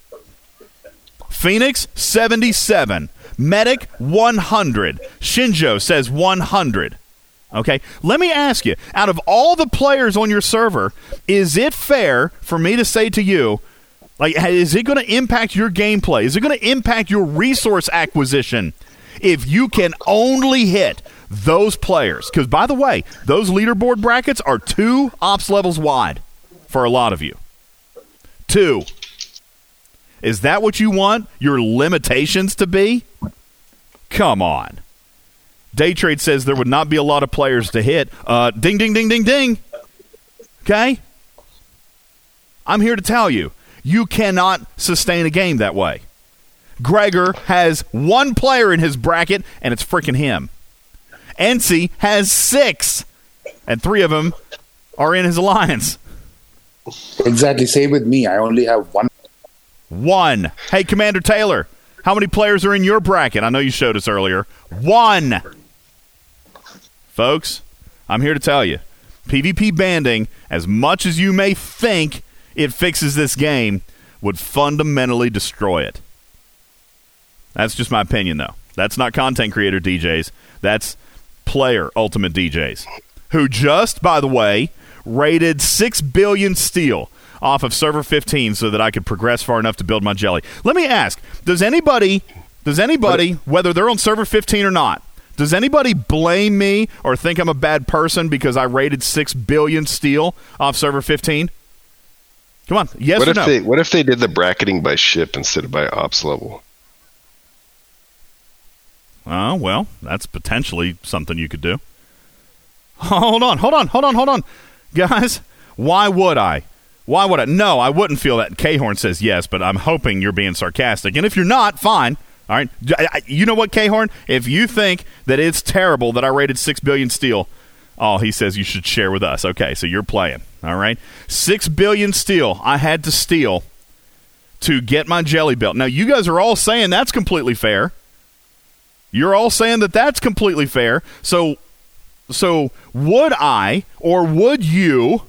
Phoenix, 77. Medic, 100. Shinjo says 100. Okay, let me ask you out of all the players on your server, is it fair for me to say to you, like, is it going to impact your gameplay? Is it going to impact your resource acquisition if you can only hit those players? Because, by the way, those leaderboard brackets are two ops levels wide for a lot of you. Two. Is that what you want your limitations to be? Come on. Daytrade says there would not be a lot of players to hit. Uh, ding, ding, ding, ding, ding. Okay? I'm here to tell you, you cannot sustain a game that way. Gregor has one player in his bracket, and it's freaking him. NC has six, and three of them are in his alliance. Exactly. Same with me. I only have one. One. Hey, Commander Taylor, how many players are in your bracket? I know you showed us earlier. One. Folks, I'm here to tell you PvP banding, as much as you may think it fixes this game, would fundamentally destroy it. That's just my opinion, though. That's not content creator DJs. That's player ultimate DJs. Who just, by the way, rated 6 billion steel off of server 15 so that I could progress far enough to build my jelly. Let me ask, does anybody does anybody whether they're on server 15 or not, does anybody blame me or think I'm a bad person because I rated 6 billion steel off server 15? Come on, yes what or if no? they What if they did the bracketing by ship instead of by ops level? Oh, well, that's potentially something you could do. Hold on, hold on, hold on, hold on. Guys, why would I? Why would I? No, I wouldn't feel that. K Horn says yes, but I'm hoping you're being sarcastic. And if you're not, fine. All right. You know what, K Horn? If you think that it's terrible that I rated 6 billion steel, oh, he says you should share with us. Okay, so you're playing. All right. 6 billion steel I had to steal to get my jelly belt. Now, you guys are all saying that's completely fair. You're all saying that that's completely fair. So, so would I or would you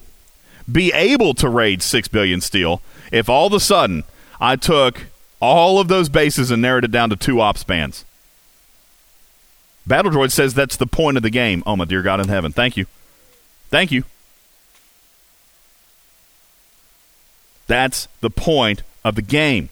be able to raid six billion steel if all of a sudden I took all of those bases and narrowed it down to two ops bands? Battle Droid says that's the point of the game. Oh my dear God in heaven! Thank you, thank you. That's the point of the game.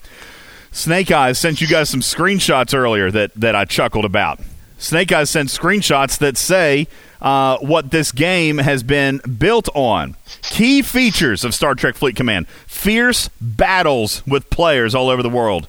Snake Eyes sent you guys some screenshots earlier that, that I chuckled about. Snake Eyes sent screenshots that say uh, what this game has been built on. Key features of Star Trek Fleet Command fierce battles with players all over the world.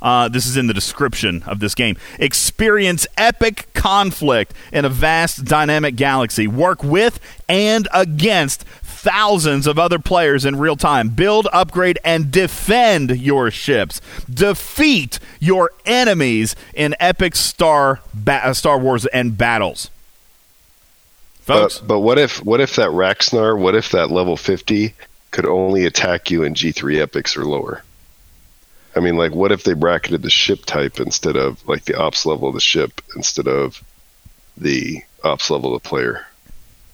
Uh, this is in the description of this game. Experience epic conflict in a vast dynamic galaxy. Work with and against thousands of other players in real time. Build, upgrade, and defend your ships. Defeat your enemies in epic Star ba- Star Wars and battles. Folks, But, but what if what if that Raxnar, what if that level 50 could only attack you in G3 epics or lower? I mean, like, what if they bracketed the ship type instead of like the ops level of the ship instead of the ops level of the player?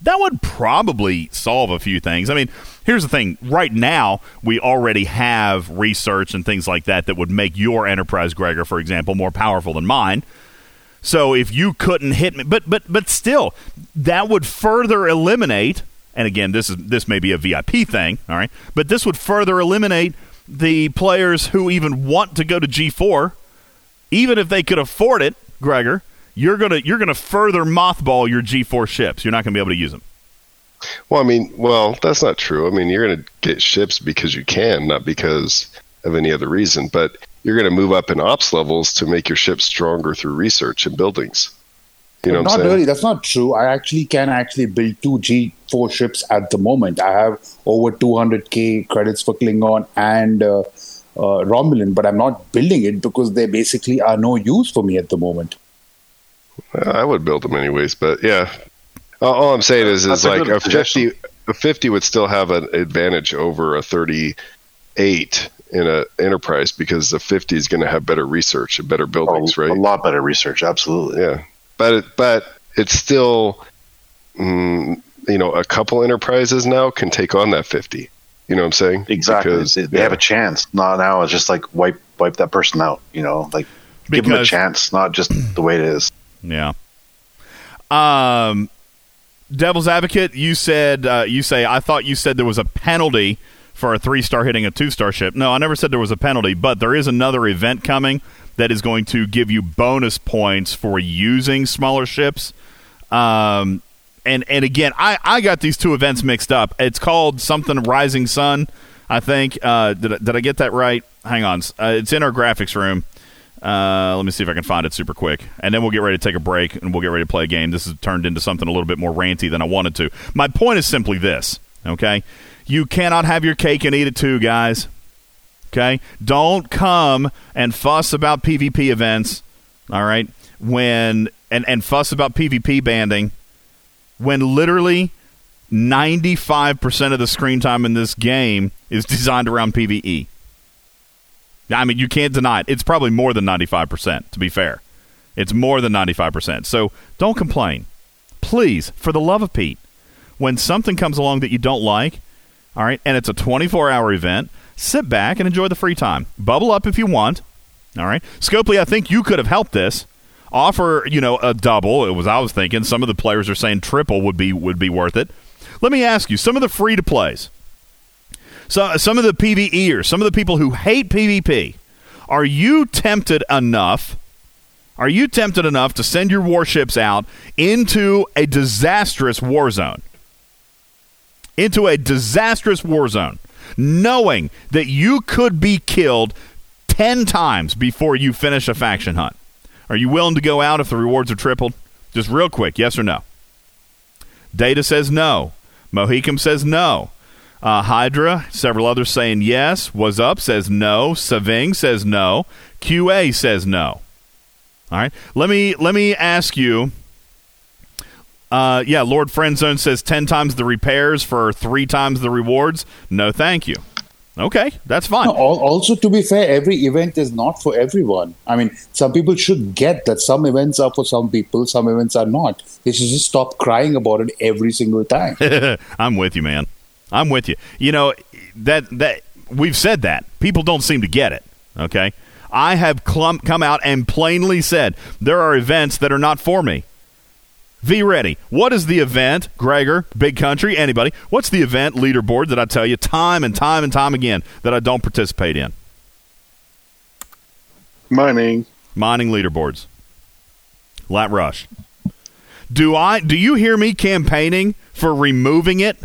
that would probably solve a few things. I mean, here's the thing: right now, we already have research and things like that that would make your enterprise, Gregor, for example, more powerful than mine. So if you couldn't hit me, but but but still, that would further eliminate. And again, this is this may be a VIP thing, all right, but this would further eliminate the players who even want to go to G4, even if they could afford it, Gregor. You're gonna you're gonna further mothball your G4 ships. You're not gonna be able to use them. Well, I mean, well, that's not true. I mean, you're going to get ships because you can, not because of any other reason. But you're going to move up in ops levels to make your ships stronger through research and buildings. You know what not I'm saying? really. That's not true. I actually can actually build two G4 ships at the moment. I have over 200k credits for Klingon and uh, uh, Romulan, but I'm not building it because they basically are no use for me at the moment. I would build them anyways, but yeah. All, all I'm saying is, is That's a like good a 50, a 50 would still have an advantage over a 38 in a enterprise because the 50 is going to have better research and better buildings, right? A lot better research, absolutely. Yeah, but it, but it's still, mm, you know, a couple enterprises now can take on that 50. You know what I'm saying? Exactly. Because, they, they yeah. have a chance. Not now. It's just like wipe wipe that person out. You know, like give them a chance, not just the way it is. Yeah. Um, Devil's Advocate, you said uh, you say I thought you said there was a penalty for a three star hitting a two star ship. No, I never said there was a penalty, but there is another event coming that is going to give you bonus points for using smaller ships. Um, and and again, I I got these two events mixed up. It's called something Rising Sun, I think. Uh, did I- did I get that right? Hang on, uh, it's in our graphics room. Uh, let me see if I can find it super quick, and then we'll get ready to take a break and we'll get ready to play a game. This has turned into something a little bit more ranty than I wanted to. My point is simply this: okay, you cannot have your cake and eat it too, guys. Okay, don't come and fuss about PvP events. All right, when and and fuss about PvP banding when literally 95% of the screen time in this game is designed around PvE. I mean, you can't deny it. It's probably more than 95%, to be fair. It's more than 95%. So don't complain. Please, for the love of Pete, when something comes along that you don't like, all right, and it's a 24 hour event, sit back and enjoy the free time. Bubble up if you want. All right. Scopely, I think you could have helped this. Offer, you know, a double. It was I was thinking. Some of the players are saying triple would be would be worth it. Let me ask you, some of the free to plays. So some of the PvEers, some of the people who hate PvP, are you tempted enough? Are you tempted enough to send your warships out into a disastrous war zone? Into a disastrous war zone, knowing that you could be killed 10 times before you finish a faction hunt. Are you willing to go out if the rewards are tripled? Just real quick, yes or no? Data says no. Mohicum says no. Uh, Hydra, several others saying yes. Was Up says no. Saving says no. QA says no. All right. Let me let me ask you. Uh, yeah, Lord Friendzone says ten times the repairs for three times the rewards. No, thank you. Okay, that's fine. No, also, to be fair, every event is not for everyone. I mean, some people should get that some events are for some people, some events are not. They should just stop crying about it every single time. I'm with you, man. I'm with you. You know that that we've said that people don't seem to get it. Okay, I have clum- come out and plainly said there are events that are not for me. V ready. What is the event, Gregor, Big Country, anybody? What's the event leaderboard that I tell you time and time and time again that I don't participate in? Mining. Mining leaderboards. Lat Rush. Do I do you hear me campaigning for removing it?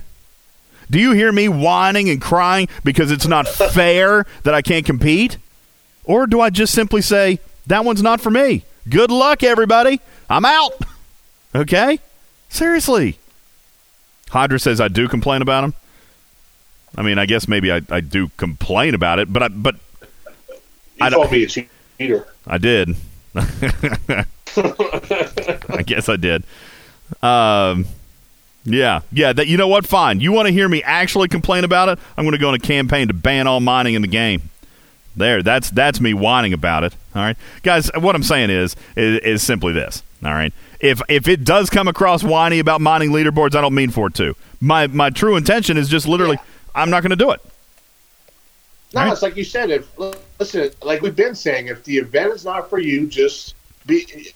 Do you hear me whining and crying because it's not fair that I can't compete? Or do I just simply say, that one's not for me? Good luck, everybody. I'm out. Okay? Seriously. Hydra says I do complain about him. I mean, I guess maybe I, I do complain about it, but I but You called me a cheater. I did. I guess I did. Um, yeah, yeah. That you know what? Fine. You want to hear me actually complain about it? I'm going to go on a campaign to ban all mining in the game. There, that's that's me whining about it. All right, guys. What I'm saying is, is is simply this. All right. If if it does come across whiny about mining leaderboards, I don't mean for it to. My my true intention is just literally, I'm not going to do it. No, it's like you said. If listen, like we've been saying, if the event is not for you, just be.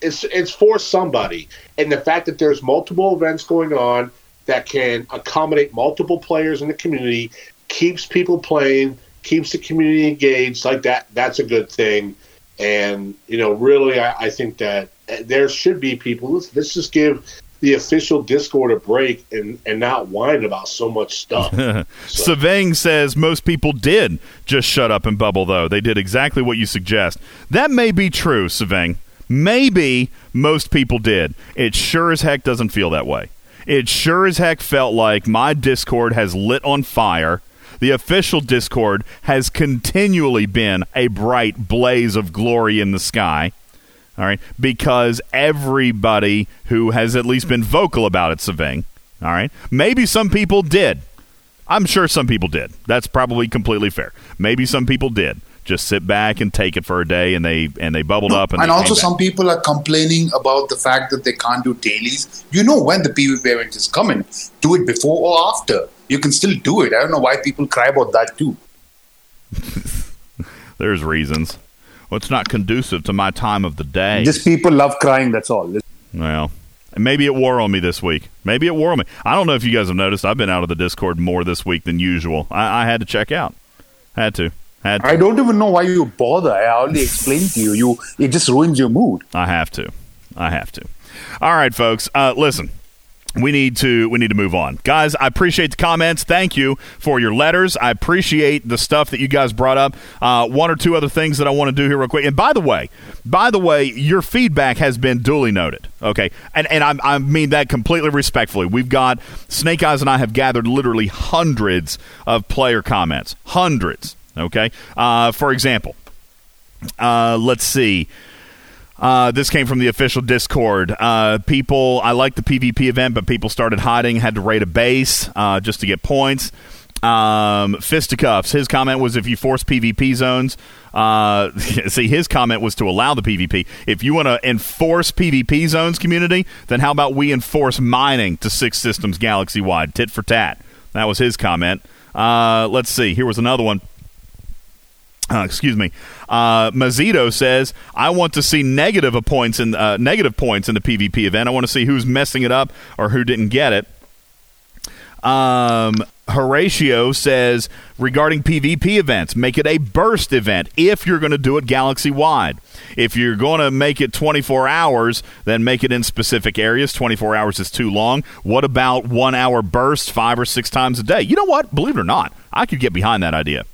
It's it's for somebody, and the fact that there's multiple events going on that can accommodate multiple players in the community keeps people playing, keeps the community engaged. Like that, that's a good thing. And you know, really, I, I think that Uh, there should be people. Let's, let's just give the official Discord a break and and not whine about so much stuff. Savang says most people did just shut up and bubble, though. They did exactly what you suggest. That may be true, Savang. Maybe most people did. It sure as heck doesn't feel that way. It sure as heck felt like my Discord has lit on fire. The official Discord has continually been a bright blaze of glory in the sky. All right, because everybody who has at least been vocal about it, Savang. All right, maybe some people did. I'm sure some people did. That's probably completely fair. Maybe some people did just sit back and take it for a day, and they and they bubbled up. And, And also, some people are complaining about the fact that they can't do dailies. You know when the PV event is coming. Do it before or after. You can still do it. I don't know why people cry about that too. There's reasons. Well, it's not conducive to my time of the day. Just people love crying. That's all. Well, maybe it wore on me this week. Maybe it wore on me. I don't know if you guys have noticed. I've been out of the Discord more this week than usual. I, I had to check out. Had to. Had to. I don't even know why you bother. I already explained to you. You it just ruins your mood. I have to. I have to. All right, folks. Uh, listen, we need to we need to move on, guys. I appreciate the comments. Thank you for your letters. I appreciate the stuff that you guys brought up. Uh, one or two other things that I want to do here real quick. And by the way, by the way, your feedback has been duly noted. Okay, and and I, I mean that completely respectfully. We've got Snake Eyes and I have gathered literally hundreds of player comments, hundreds. Okay, uh, for example, uh, let's see. Uh, this came from the official Discord. Uh, people, I like the PvP event, but people started hiding, had to raid a base uh, just to get points. Um, Fisticuffs, his comment was if you force PvP zones, uh, see, his comment was to allow the PvP. If you want to enforce PvP zones, community, then how about we enforce mining to six systems galaxy wide, tit for tat? That was his comment. Uh, let's see, here was another one. Uh, excuse me. Uh, Mazito says, "I want to see negative points in uh, negative points in the PvP event. I want to see who's messing it up or who didn't get it." Um, Horatio says, regarding PvP events, make it a burst event if you're going to do it galaxy wide. If you're going to make it 24 hours, then make it in specific areas. 24 hours is too long. What about one hour burst five or six times a day? You know what? Believe it or not, I could get behind that idea.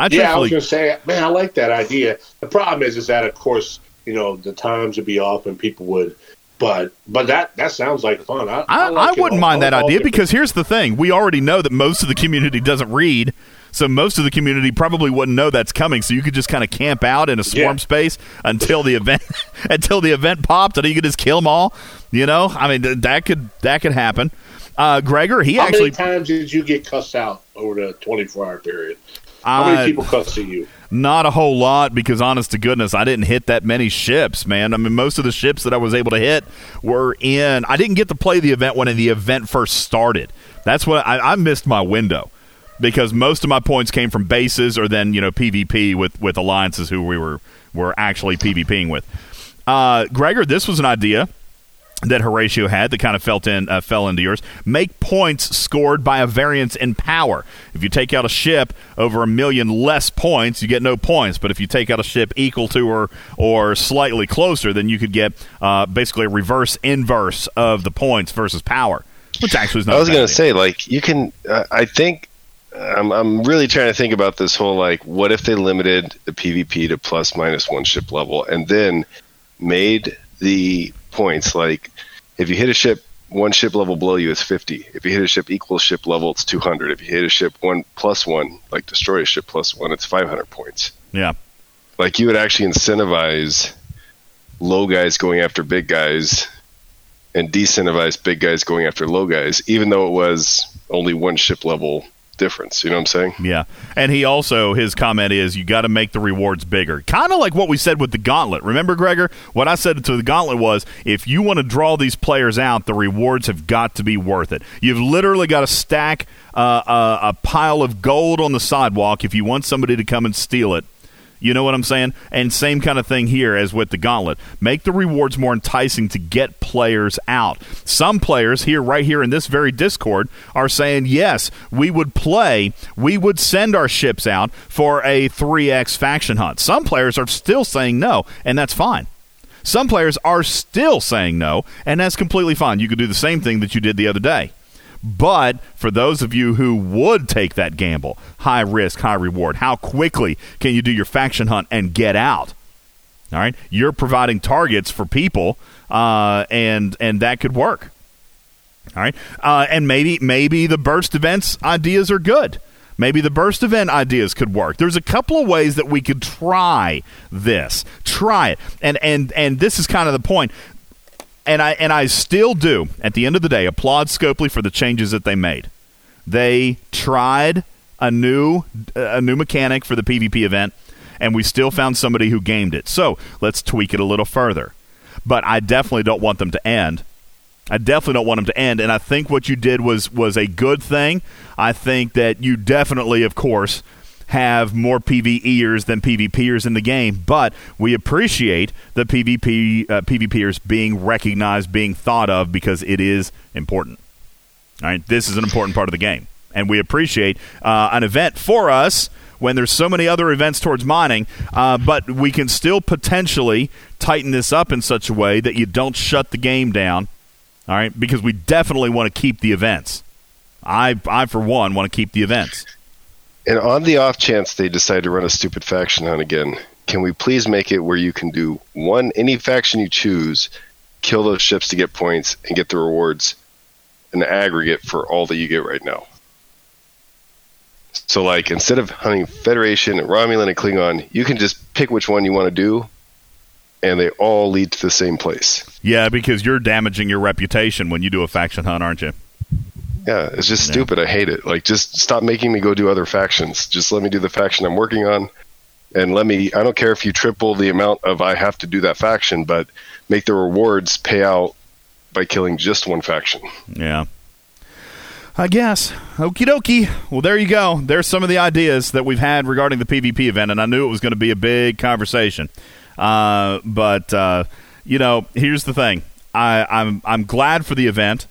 I yeah, I was to say, man, I like that idea. The problem is, is that of course, you know, the times would be off and people would, but but that that sounds like fun. I, I, like I wouldn't all- mind that all idea different. because here's the thing: we already know that most of the community doesn't read, so most of the community probably wouldn't know that's coming. So you could just kind of camp out in a swarm space until the event until the event popped, and you could just kill them all. You know, I mean th- that could that could happen. Uh, Gregor, he How actually many times did you get cussed out over the 24 hour period? How many people cussed at you? Not a whole lot because, honest to goodness, I didn't hit that many ships, man. I mean, most of the ships that I was able to hit were in. I didn't get to play the event when the event first started. That's what I, I missed my window because most of my points came from bases or then you know PvP with with alliances who we were were actually PvPing with. Uh, Gregor, this was an idea that Horatio had that kind of felt in uh, fell into yours. Make points scored by a variance in power. If you take out a ship over a million less points, you get no points. But if you take out a ship equal to or or slightly closer, then you could get uh, basically a reverse inverse of the points versus power, which actually is not. I was going to say, like, you can. Uh, I think I'm, I'm really trying to think about this whole like, what if they limited the PvP to plus minus one ship level, and then made the points like, if you hit a ship one ship level below you, it's 50. If you hit a ship equal ship level, it's 200. If you hit a ship one plus one, like destroy a ship plus one, it's 500 points. Yeah. Like you would actually incentivize low guys going after big guys and decentivize big guys going after low guys, even though it was only one ship level difference. You know what I'm saying? Yeah. And he also, his comment is you got to make the rewards bigger. Kind of like what we said with the gauntlet. Remember, Gregor? What I said to the gauntlet was if you want to draw these players out, the rewards have got to be worth it. You've literally got to stack uh, a, a pile of gold on the sidewalk if you want somebody to come and steal it. You know what I'm saying? And same kind of thing here as with the gauntlet. Make the rewards more enticing to get players out. Some players here, right here in this very Discord, are saying, yes, we would play, we would send our ships out for a 3x faction hunt. Some players are still saying no, and that's fine. Some players are still saying no, and that's completely fine. You could do the same thing that you did the other day. But for those of you who would take that gamble, high risk, high reward, how quickly can you do your faction hunt and get out? All right, you're providing targets for people, uh, and and that could work. All right, uh, and maybe maybe the burst events ideas are good. Maybe the burst event ideas could work. There's a couple of ways that we could try this. Try it, and and and this is kind of the point. and I and I still do at the end of the day applaud Scopely for the changes that they made. They tried a new a new mechanic for the PvP event, and we still found somebody who gamed it. So let's tweak it a little further. But I definitely don't want them to end. I definitely don't want them to end. And I think what you did was was a good thing. I think that you definitely, of course, have more PVEers than PvPers in the game, but we appreciate the PvP uh, PvPers being recognized, being thought of because it is important. All right, this is an important part of the game, and we appreciate uh, an event for us when there's so many other events towards mining, uh, but we can still potentially tighten this up in such a way that you don't shut the game down. All right, because we definitely want to keep the events. I, I for one, want to keep the events. And on the off chance they decide to run a stupid faction hunt again, can we please make it where you can do one any faction you choose, kill those ships to get points and get the rewards an aggregate for all that you get right now. So like instead of hunting Federation and Romulan and Klingon, you can just pick which one you want to do and they all lead to the same place. Yeah, because you're damaging your reputation when you do a faction hunt, aren't you? Yeah, it's just Yeah. stupid. I hate it. Like, just stop making me go do other factions. Just let me do the faction I'm working on, and let me. I don't care if you triple the amount of I have to do that faction, but make the rewards pay out by killing just one faction. Yeah. I guess. Okie dokie. Well, there you go. There's some of the ideas that we've had regarding the PvP event, and I knew it was going to be a big conversation. Uh, but uh, you know, here's the thing. I, I'm I'm glad for the event.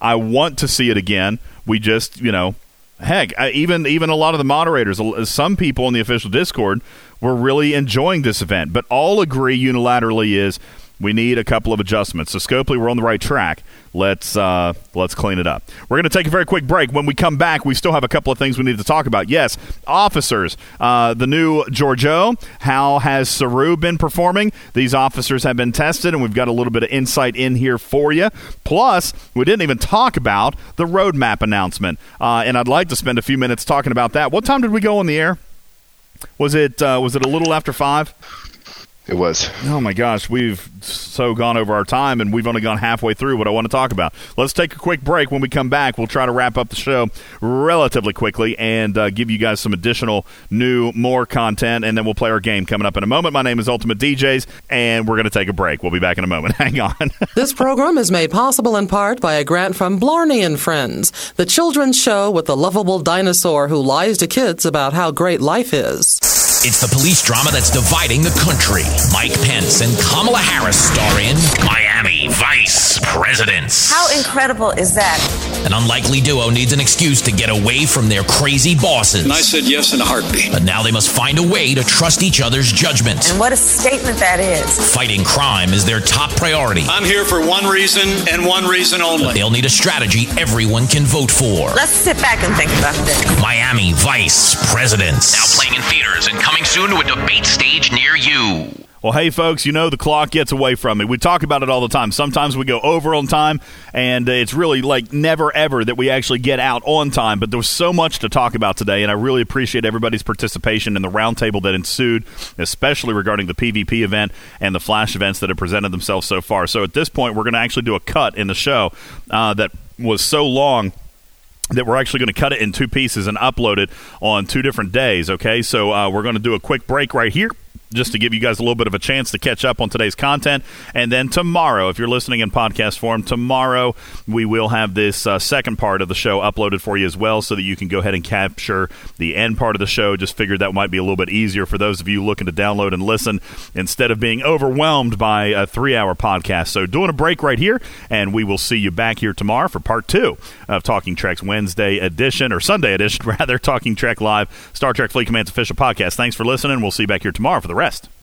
I want to see it again. We just, you know, heck, I, even even a lot of the moderators, uh, some people in the official Discord were really enjoying this event, but all agree unilaterally is we need a couple of adjustments. So Scopely, we're on the right track. Let's uh, let's clean it up. We're going to take a very quick break. When we come back, we still have a couple of things we need to talk about. Yes, officers, uh, the new Georgiou. How has Saru been performing? These officers have been tested, and we've got a little bit of insight in here for you. Plus, we didn't even talk about the roadmap announcement, uh, and I'd like to spend a few minutes talking about that. What time did we go on the air? Was it uh, was it a little after five? It was. Oh my gosh, we've so gone over our time and we've only gone halfway through what I want to talk about. Let's take a quick break. When we come back, we'll try to wrap up the show relatively quickly and uh, give you guys some additional new, more content, and then we'll play our game coming up in a moment. My name is Ultimate DJs, and we're going to take a break. We'll be back in a moment. Hang on. This program is made possible in part by a grant from Blarney and Friends, the children's show with the lovable dinosaur who lies to kids about how great life is. It's the police drama that's dividing the country. Mike Pence and Kamala Harris star in Miami Vice Presidents. How incredible is that? An unlikely duo needs an excuse to get away from their crazy bosses. And I said yes in a heartbeat. But now they must find a way to trust each other's judgment. And what a statement that is. Fighting crime is their top priority. I'm here for one reason and one reason only. But they'll need a strategy everyone can vote for. Let's sit back and think about this. Miami Vice Presidents. Now playing in theaters and coming soon to a debate stage near you. Well, hey, folks, you know the clock gets away from me. We talk about it all the time. Sometimes we go over on time, and it's really like never ever that we actually get out on time. But there was so much to talk about today, and I really appreciate everybody's participation in the roundtable that ensued, especially regarding the PvP event and the Flash events that have presented themselves so far. So at this point, we're going to actually do a cut in the show uh, that was so long that we're actually going to cut it in two pieces and upload it on two different days. Okay, so uh, we're going to do a quick break right here. Just to give you guys a little bit of a chance to catch up on today's content. And then tomorrow, if you're listening in podcast form, tomorrow we will have this uh, second part of the show uploaded for you as well so that you can go ahead and capture the end part of the show. Just figured that might be a little bit easier for those of you looking to download and listen instead of being overwhelmed by a three hour podcast. So, doing a break right here, and we will see you back here tomorrow for part two of Talking Trek's Wednesday edition, or Sunday edition, rather, Talking Trek Live, Star Trek Fleet Command's official podcast. Thanks for listening. We'll see you back here tomorrow for the rest.